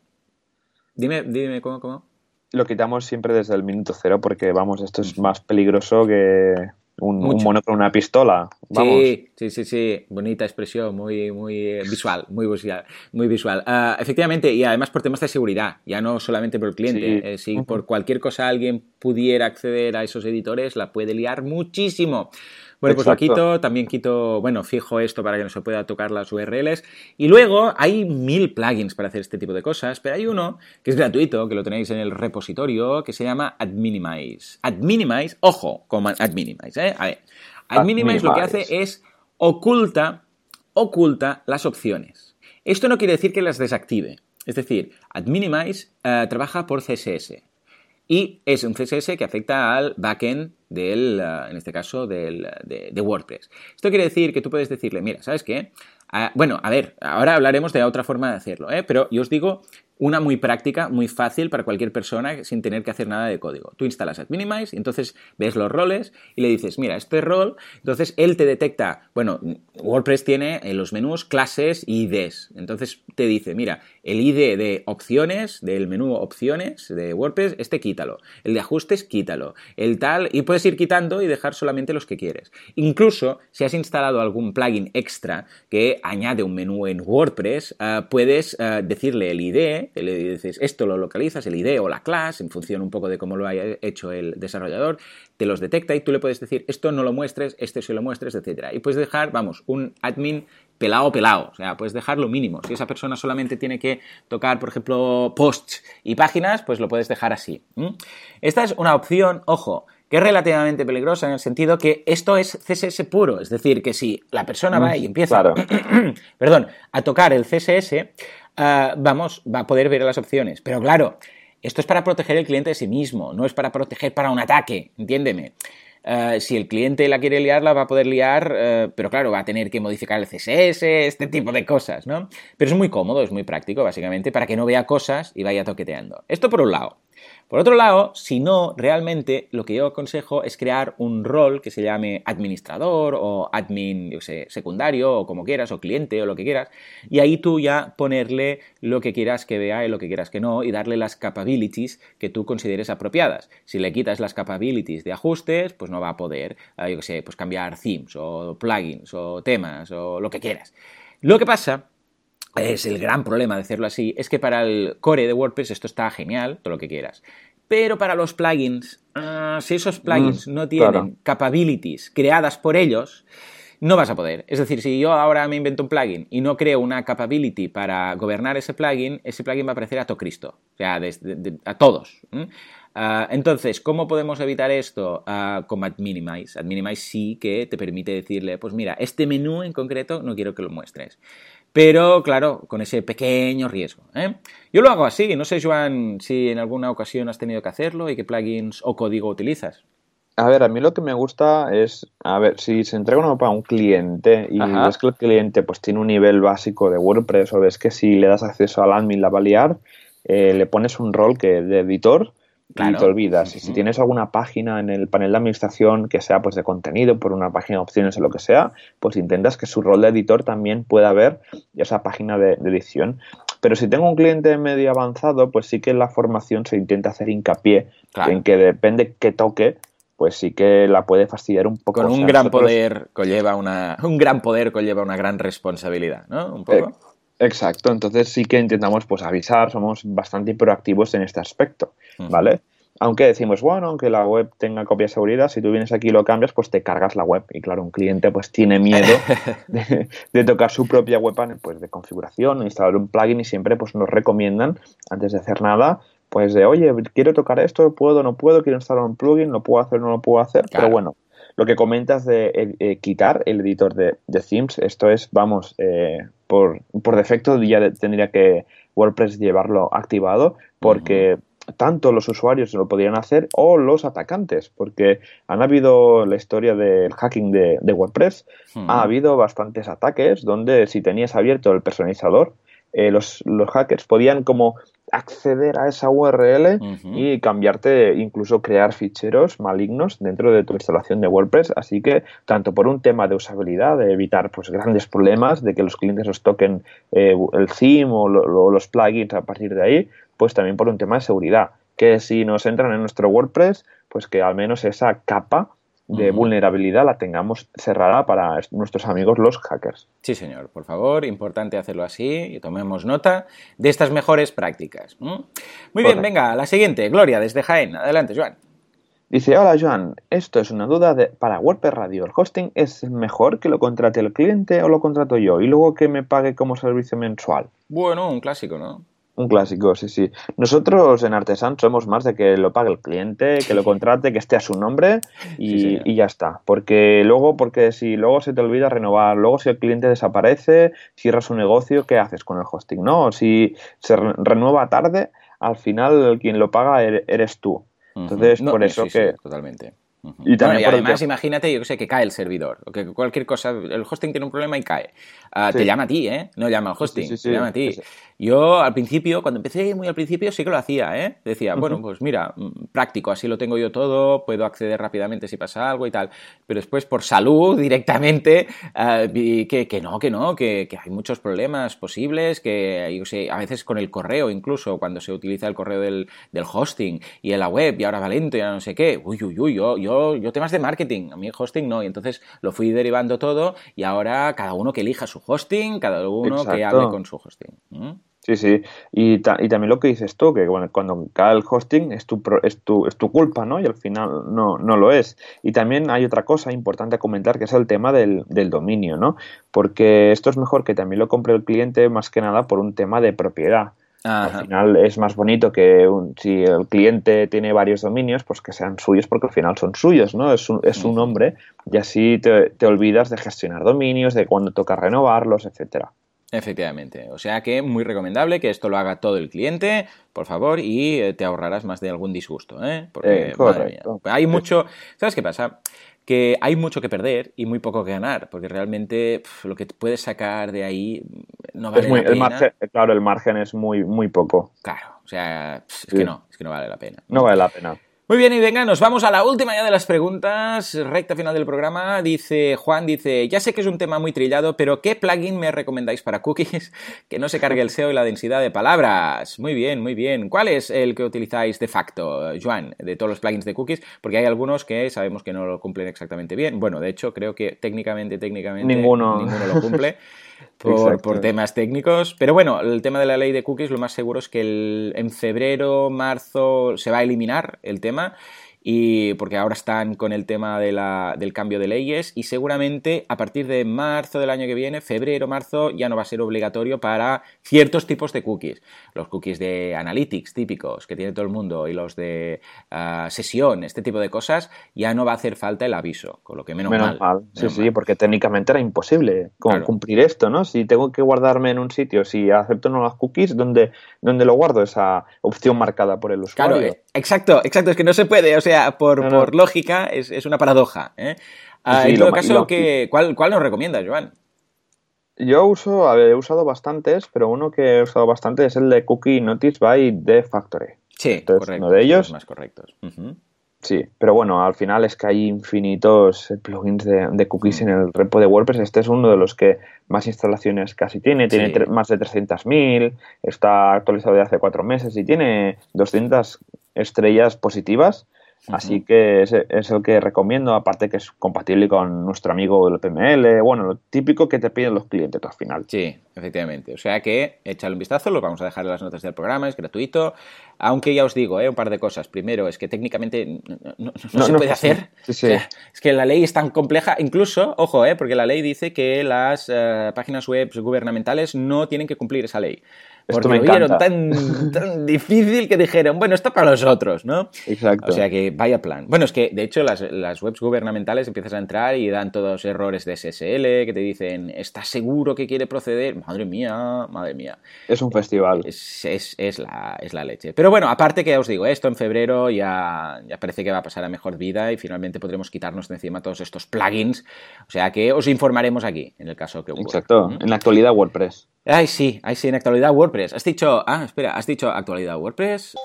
Dime, dime, ¿cómo, cómo? Lo quitamos siempre desde el minuto cero porque, vamos, esto es más peligroso que un, mono con una pistola. Vamos. Sí, sí, sí, sí, bonita expresión, muy, muy visual, muy visual. Muy visual. Ah, efectivamente, y además por temas de seguridad, ya no solamente por el cliente. Eh, si por cualquier cosa alguien pudiera acceder a esos editores, la puede liar muchísimo. Bueno, pues lo quito, también quito, bueno, fijo esto para que no se pueda tocar las URLs. Y luego hay mil plugins para hacer este tipo de cosas, pero hay uno que es gratuito, que lo tenéis en el repositorio, que se llama AdMinimize. AdMinimize, ojo con AdMinimize, ¿eh? A ver, AdMinimize lo que hace es oculta, oculta las opciones. Esto no quiere decir que las desactive. Es decir, AdMinimize eh, trabaja por CSS. Y es un CSS que afecta al backend del, eh, en este caso, del, de, de, WordPress. Esto quiere decir que tú puedes decirle, mira, ¿sabes qué? Ah, bueno, a ver, ahora hablaremos de otra forma de hacerlo, ¿eh? pero yo os digo una muy práctica, muy fácil para cualquier persona sin tener que hacer nada de código. Tú instalas AdMinimize y entonces ves los roles y le dices, mira, este rol, entonces él te detecta, bueno, WordPress tiene en los menús clases y IDs. Entonces te dice, mira, el ID de opciones, del menú opciones de WordPress, este quítalo. El de ajustes, quítalo. El tal, y puedes ir quitando y dejar solamente los que quieres. Incluso si has instalado algún plugin extra que añade un menú en WordPress, ah, puedes ah, decirle el ID le dices esto lo localizas, el ID o la clase, en función un poco de cómo lo haya hecho el desarrollador, te los detecta y tú le puedes decir esto no lo muestres, este sí lo muestres, etcétera. Y puedes dejar, vamos, un admin pelado pelado, o sea, puedes dejar lo mínimo. Si esa persona solamente tiene que tocar, por ejemplo, posts y páginas, pues lo puedes dejar así. Esta es una opción, ojo, que es relativamente peligrosa en el sentido que esto es CSS puro, es decir, que si la persona va y empieza, perdón, a tocar el CSS, Ah, vamos, va a poder ver las opciones. Pero claro, esto es para proteger el cliente de sí mismo, no es para proteger para un ataque, entiéndeme. Ah, si el cliente la quiere liar, la va a poder liar, ah, pero claro, va a tener que modificar el CSS, este tipo de cosas, ¿no? Pero es muy cómodo, es muy práctico, básicamente, para que no vea cosas y vaya toqueteando. Esto por un lado. Por otro lado, si no, realmente lo que yo aconsejo es crear un rol que se llame administrador o admin yo sé, secundario o como quieras, o cliente o lo que quieras, y ahí tú ya ponerle lo que quieras que vea y lo que quieras que no, y darle las capabilities que tú consideres apropiadas. Si le quitas las capabilities de ajustes, pues no va a poder, eh, yo sé, pues cambiar themes o plugins o temas o lo que quieras. Lo que pasa es el gran problema de hacerlo así, es que para el core de WordPress esto está genial, todo lo que quieras. Pero para los plugins, ah, si esos plugins mm, no tienen capabilities creadas por ellos, no vas a poder. Es decir, si yo ahora me invento un plugin y no creo una capability para gobernar ese plugin, ese plugin va a aparecer a todo Cristo, o sea, a todos. Ah, entonces, ¿cómo podemos evitar esto? Uh, con AdMinimize. AdMinimize sí que te permite decirle, pues mira, este menú en concreto no quiero que lo muestres. Pero, claro, con ese pequeño riesgo. ¿eh? Yo lo hago así. No sé, Joan, si en alguna ocasión has tenido que hacerlo y qué plugins o código utilizas. A ver, a mí lo que me gusta es, a ver, si se entrega una para un cliente y ves que el cliente pues tiene un nivel básico de WordPress o ves que si le das acceso al admin la va a liar, eh, le pones un rol que de editor y te olvidas. Y si tienes alguna página en el panel de administración que sea pues de contenido, por una página de opciones o lo que sea, pues intentas que su rol de editor también pueda ver esa página de, edición. Pero si tengo un cliente medio avanzado, pues sí que en la formación se intenta hacer hincapié en que depende qué toque, pues sí que la puede fastidiar un poco. Con un gran poder conlleva una un gran poder conlleva una gran responsabilidad, ¿no? Un poco. Exacto, entonces sí que intentamos pues avisar, somos bastante proactivos en este aspecto, ¿vale? aunque decimos, bueno, aunque la web tenga copia de seguridad, si tú vienes aquí y lo cambias, pues te cargas la web. Y claro, un cliente pues tiene miedo de, tocar su propia web pues, de configuración, instalar un plugin y siempre pues nos recomiendan, antes de hacer nada, pues de, oye, quiero tocar esto, puedo, no puedo, quiero instalar un plugin, lo puedo hacer, no lo puedo hacer, pero bueno, lo que comentas de eh, eh, quitar el editor de, themes, esto es, vamos, eh, por, por, defecto ya tendría que WordPress llevarlo activado porque tanto los usuarios lo podrían hacer o los atacantes, porque han habido la historia del hacking de, WordPress, ha habido bastantes ataques donde si tenías abierto el personalizador, eh, los, los, hackers podían como acceder a esa URL y cambiarte, incluso crear ficheros malignos dentro de tu instalación de WordPress. Así que, tanto por un tema de usabilidad, de evitar pues grandes problemas, de que los clientes os toquen eh, el theme o, o los plugins a partir de ahí, pues también por un tema de seguridad, que si nos entran en nuestro WordPress, pues que al menos esa capa de vulnerabilidad la tengamos cerrada para nuestros amigos los hackers. Sí, señor, por favor, importante hacerlo así y tomemos nota de estas mejores prácticas. Muy bien, venga, la siguiente, Gloria, desde Jaén. Adelante, Joan. Dice, hola Joan, esto es una duda de, para WordPress Radio. ¿El hosting es mejor que lo contrate el cliente o lo contrato yo y luego que me pague como servicio mensual? Bueno, un clásico, ¿no? Un clásico, sí, sí. Nosotros en Artesan somos más de que lo pague el cliente, que lo contrate, que esté a su nombre y, ya está. Porque luego, porque si luego se te olvida renovar, luego si el cliente desaparece, cierras su negocio, ¿qué haces con el hosting? No, si se renueva tarde, al final quien lo paga er-, eres tú. Entonces, por eso que... totalmente. Y, también además, imagínate, yo que sé, que cae el servidor, o que cualquier cosa, el hosting tiene un problema y cae. Ah, te llama a ti, ¿eh? No llama al hosting, te llama a ti. Yo al principio, cuando empecé muy al principio, sí que lo hacía, ¿eh? Decía, bueno, pues mira, mm, práctico, así lo tengo yo todo, puedo acceder rápidamente si pasa algo y tal. Pero después, por salud, directamente, ah, vi que, que, no, que no, que, que, hay muchos problemas posibles, que yo sé, a veces con el correo, incluso cuando se utiliza el correo del, del hosting y en la web, y ahora va lento, y no sé qué. Uy, uy, uy, yo, yo, yo temas de marketing, a mí hosting no. Y entonces lo fui derivando todo y ahora cada uno que elija su hosting, cada uno que hable con su hosting. Sí, sí. Y, y, también lo que dices tú, que bueno, cuando cae el hosting es tu, es tu, es tu culpa, ¿no? Y al final no, no lo es. Y también hay otra cosa importante a comentar, que es el tema del, del dominio, ¿no? Porque esto es mejor que también lo compre el cliente más que nada por un tema de propiedad. Al final es más bonito que si el cliente tiene varios dominios, pues que sean suyos porque al final son suyos, ¿no? Es un, es un nombre y así te, te olvidas de gestionar dominios, de cuándo toca renovarlos, etcétera. Efectivamente. O sea que muy recomendable que esto lo haga todo el cliente, por favor, y eh, te ahorrarás más de algún disgusto, ¿eh? Porque, eh, hay mucho... ¿Sabes qué pasa? Que hay mucho que perder y muy poco que ganar, porque realmente lo que puedes sacar de ahí no vale la pena. claro, el margen es muy, muy poco. Claro, o sea, es que no, es que no vale la pena. No vale la pena. Muy bien, y venga, nos vamos a la última ya de las preguntas, recta final del programa. Dice Juan, dice, ya sé que es un tema muy trillado, pero ¿qué plugin me recomendáis para cookies que no se cargue el SEO y la densidad de palabras? Muy bien, muy bien. ¿Cuál es el que utilizáis de facto, Juan, de todos los plugins de cookies? Porque hay algunos que sabemos que no lo cumplen exactamente bien. Bueno, de hecho, creo que técnicamente, técnicamente, ninguno, ninguno lo cumple. por, temas técnicos. Pero bueno, el tema de la ley de cookies, lo más seguro es que en febrero, marzo se va a eliminar el tema né? Y porque ahora están con el tema de la, del cambio de leyes y seguramente a partir de marzo del año que viene, febrero, marzo, ya no va a ser obligatorio para ciertos tipos de cookies. Los cookies de analytics típicos que tiene todo el mundo y los de ah, sesión, este tipo de cosas, ya no va a hacer falta el aviso, con lo que menos, menos mal. Sí, sí, porque técnicamente era imposible cumplir esto, ¿no? Si tengo que guardarme en un sitio, si acepto nuevas cookies, ¿dónde, ¿dónde lo guardo esa opción marcada por el usuario? Claro, exacto, exacto, es que no se puede, o sea, por, lógica, es, una paradoja. ¿eh? Ah, en todo caso, ¿cuál, ¿cuál nos recomiendas, Joan? Yo uso, he usado bastantes, pero uno que he usado bastante es el de Cookie Notice by The Factory. Sí, correcto. Uno de ellos. más correctos. Sí, pero bueno, al final es que hay infinitos plugins de, cookies en el repo de WordPress. Este es uno de los que más instalaciones casi tiene. Tiene más de 300.000, está actualizado de hace cuatro meses y tiene 200 estrellas positivas. Así que es, es, el que recomiendo, aparte que es compatible con nuestro amigo el PML, bueno, lo típico que te piden los clientes al final. Sí, Efectivamente. O sea que échale un vistazo, lo vamos a dejar en las notas del programa, es gratuito. Aunque ya os digo, ¿eh? un par de cosas. Primero, es que técnicamente no, se puede hacer. es que la ley es tan compleja, incluso, ojo, ¿eh? porque la ley dice que las eh, páginas web gubernamentales no tienen que cumplir esa ley. Porque lo vieron tan, tan, difícil que dijeron, bueno, esto para los otros, ¿no? Exacto. O sea que vaya plan. Bueno, es que de hecho las, las webs gubernamentales empiezas a entrar y dan todos errores de SSL que te dicen, ¿estás seguro que quiere proceder? Madre mía, madre mía. Es un festival. Es, es, es, la, es la leche. Pero bueno, aparte que os digo, esto en febrero ya, ya parece que va a pasar a mejor vida y finalmente podremos quitarnos de encima todos estos plugins. O sea que os informaremos aquí, en el caso que ocurra. Exacto, en la actualidad WordPress. Ay, sí, ay, sí, en actualidad WordPress. Has dicho, ah, espera, has dicho actualidad WordPress.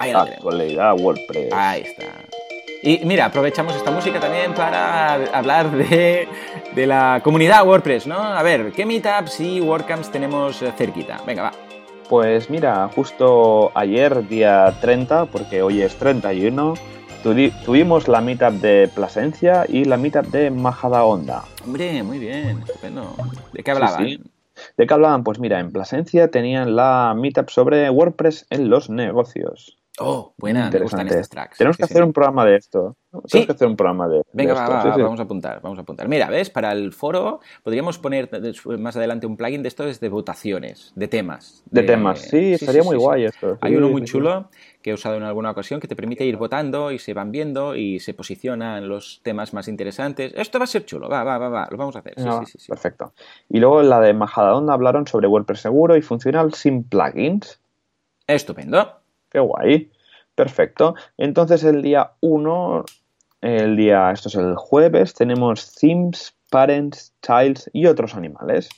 Ahí la Actualidad WordPress. Ahí está. Y mira, aprovechamos esta música también para hablar de, de, la comunidad WordPress, ¿no? A ver, ¿qué meetups y WordCamps tenemos cerquita? Venga, va. Pues mira, justo ayer, día 30, porque hoy es 31, tuvimos la meetup de Plasencia y la meetup de Majadahonda. Hombre, muy bien, estupendo. ¿De qué hablaban? ¿De qué hablaban? Pues mira, en Plasencia tenían la meetup sobre WordPress en los negocios. Oh, buena, me gustan estos tracks. Tenemos que hacer un programa de esto. Tenemos que hacer un programa de, Venga, esto. Va, vamos a apuntar, vamos a apuntar. Mira, ¿ves? Para el foro podríamos poner más adelante un plugin de estos de votaciones, de temas. De, temas, sí, estaría muy guay esto. Hay uno muy chulo que he usado en alguna ocasión que te permite ir votando y se van viendo y se posicionan los temas más interesantes. Esto va a ser chulo, va, va, va, va. lo vamos a hacer. Sí, sí, sí, Perfecto. Y luego en la de Majadahonda hablaron sobre WordPress seguro y funcional sin plugins. Estupendo. Qué guay. Perfecto. Entonces el día 1, el día, esto es el jueves, tenemos themes, parents, childs y otros animales.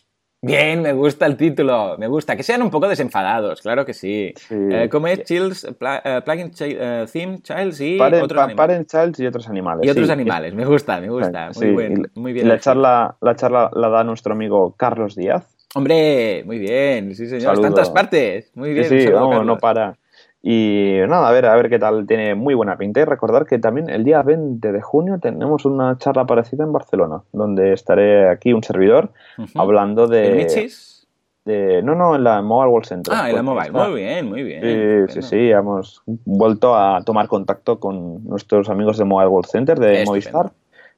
Bien, me gusta el título, me gusta. Que sean un poco desenfadados, claro que sí. Eh, ¿Cómo es? Childs, eh, plugin, uh, theme, childs y otros animales. Parent, childs y otros animales. Y otros animales, me gusta, me gusta. Muy, bien, muy bien. La charla, la charla la da nuestro amigo Carlos Díaz. Hombre, muy bien, sí señor. Tantas partes. Muy bien. Sí, vamos, no para. Y nada, a ver, a ver qué tal, tiene muy buena pinta. Y recordar que también el día 20 de junio tenemos una charla parecida en Barcelona, donde estaré aquí un servidor hablando de... ¿El no, no, en la Mobile World Center. Ah, en la Mobile, muy bien, muy bien. Sí, sí, sí, hemos vuelto a tomar contacto con nuestros amigos de Mobile World Center, de Movistar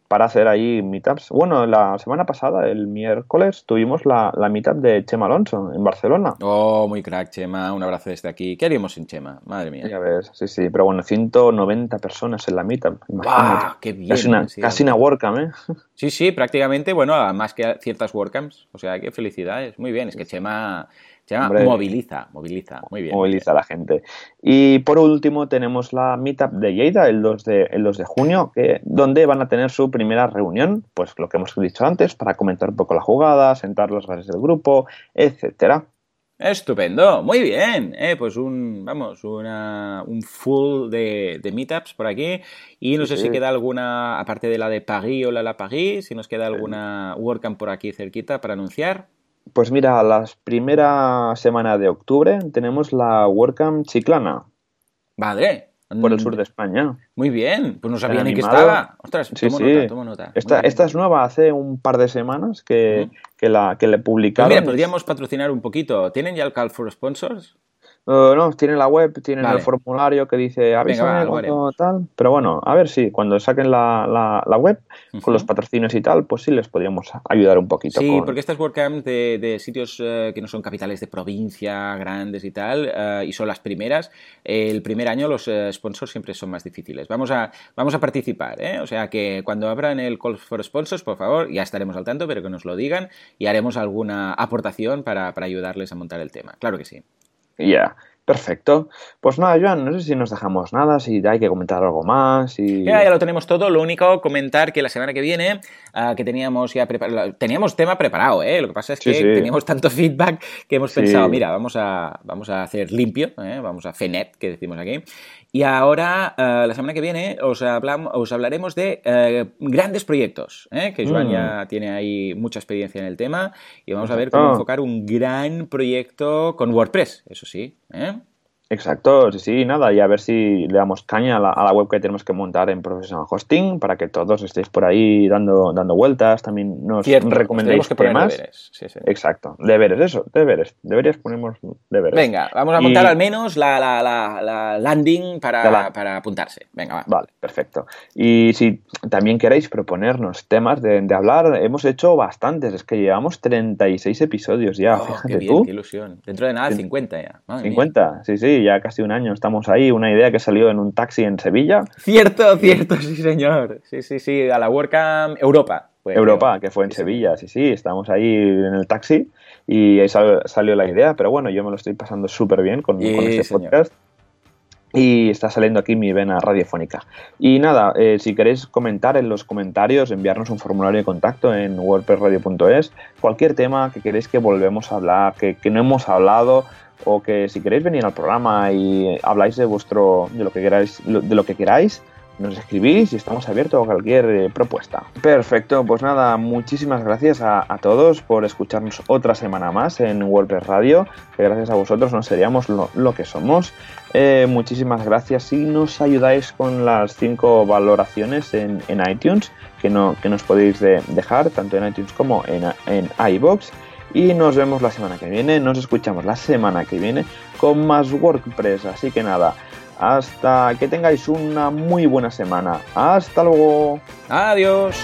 para hacer ahí meetups. Bueno, la semana pasada, el miércoles, tuvimos la, la meetup de Chema Alonso en Barcelona. Oh, muy crack, Chema. Un abrazo desde aquí. ¿Qué haríamos sin Chema? Madre mía. Ya ves, sí, sí. Pero bueno, 190 personas en la meetup. Imagínate. ¡Qué bien! Casi una, casi una WordCamp, ¿eh? Sí, sí, prácticamente, bueno, más que ciertas WordCamps. O sea, qué felicidades. Muy bien, es que Chema se llama Moviliza, moviliza, muy bien. Moviliza a la gente. Y por último tenemos la Meetup de Lleida el 2 de, el 2 de junio, que, donde van a tener su primera reunión, pues lo que hemos dicho antes, para comentar un poco la jugada, sentar las bases del grupo, etcétera. Estupendo, muy bien. Eh, pues un, vamos, una, un full de, de, meetups por aquí. Y no sé si queda alguna, aparte de la de París o la de la París, si nos queda alguna WordCamp por aquí cerquita para anunciar. Pues mira, la primera semana de octubre tenemos la WordCamp Chiclana. Vale. Por el sur de España. Muy bien, pues no sabía ni que estaba. Ostras, sí, tomo nota, tomo nota. Esta, esta, es nueva, hace un par de semanas que, que, la, que le publicaron. Pues mira, podríamos patrocinar un poquito. ¿Tienen ya el Call for Sponsors? Uh, no, tienen la web, tienen el formulario que dice avísame cuando tal. Pero bueno, a ver si cuando saquen la, la, web con los patrocinios y tal, pues sí les podríamos ayudar un poquito. Sí, porque estas WordCamps de, de sitios eh, que no son capitales de provincia, grandes y tal, eh, y son las primeras, el primer año los eh, sponsors siempre son más difíciles. Vamos a, vamos a participar, o sea que cuando abran el Call for Sponsors, por favor, ya estaremos al tanto, pero que nos lo digan y haremos alguna aportación para, para ayudarles a montar el tema. Claro que sí. Ya, perfecto. Pues nada, Joan, no sé si nos dejamos nada, si hay que comentar algo más. Y... Ya, ya lo tenemos todo. Lo único, comentar que la semana que viene, uh, que teníamos ya teníamos tema preparado, ¿eh? Lo que pasa es que teníamos tanto feedback que hemos pensado, mira, vamos a, vamos a hacer limpio, ¿eh? vamos a FENET, que decimos aquí, y ahora, uh, la semana que viene, os, hablamos, os hablaremos de uh, grandes proyectos, ¿eh? que Joan mm. ya tiene ahí mucha experiencia en el tema, y vamos a ver cómo enfocar un gran proyecto con WordPress, eso sí. ¿eh? Exacto, sí, sí, nada, y a ver si le damos caña a la, a la, web que tenemos que montar en Professional Hosting para que todos estéis por ahí dando, dando vueltas, también nos Cierto, recomendéis que poner temas. Deberes. Sí, sí. Exacto, deberes, eso, deberes, deberías ponemos deberes. Venga, vamos a montar Y- al menos la, la, la, la landing para, La para apuntarse. Venga, va. Vale, perfecto. Y si también queréis proponernos temas de, de hablar, hemos hecho bastantes, es que llevamos 36 episodios ya, Oh, fíjate qué bien, tú. qué ilusión. Dentro de nada, Sí. 50 ya. Madre mía. 50, sí, sí, ya casi un año estamos ahí. Una idea que salió en un taxi en Sevilla, Cierto, cierto, sí, señor. Sí, sí, sí, a la WordCamp Europa. fue, Europa, creo. que fue en Sí. Sevilla, sí, sí, estábamos ahí en el taxi y ahí sal- salió la idea, pero bueno, yo me lo estoy pasando súper bien con, Sí, con este señor. podcast. Y está saliendo aquí mi vena radiofónica. Y nada, eh, si queréis comentar en los comentarios, enviarnos un formulario de contacto en wordpressradio.es, cualquier tema que queréis que volvemos a hablar, que, que no hemos hablado, o que si queréis venir al programa y habláis de vuestro, de lo que queráis, de lo que queráis, nos escribís y estamos abiertos a cualquier eh, propuesta. Perfecto, pues nada, muchísimas gracias a, todos por escucharnos otra semana más en WordPress Radio, que gracias a vosotros no seríamos lo, que somos. Eh, muchísimas gracias si nos ayudáis con las cinco valoraciones en, iTunes que, no, que nos podéis de- dejar, tanto en iTunes como en, en iBox. Y nos vemos la semana que viene, nos escuchamos la semana que viene con más WordPress. Así que nada, hasta que tengáis una muy buena semana. Hasta luego. Adiós.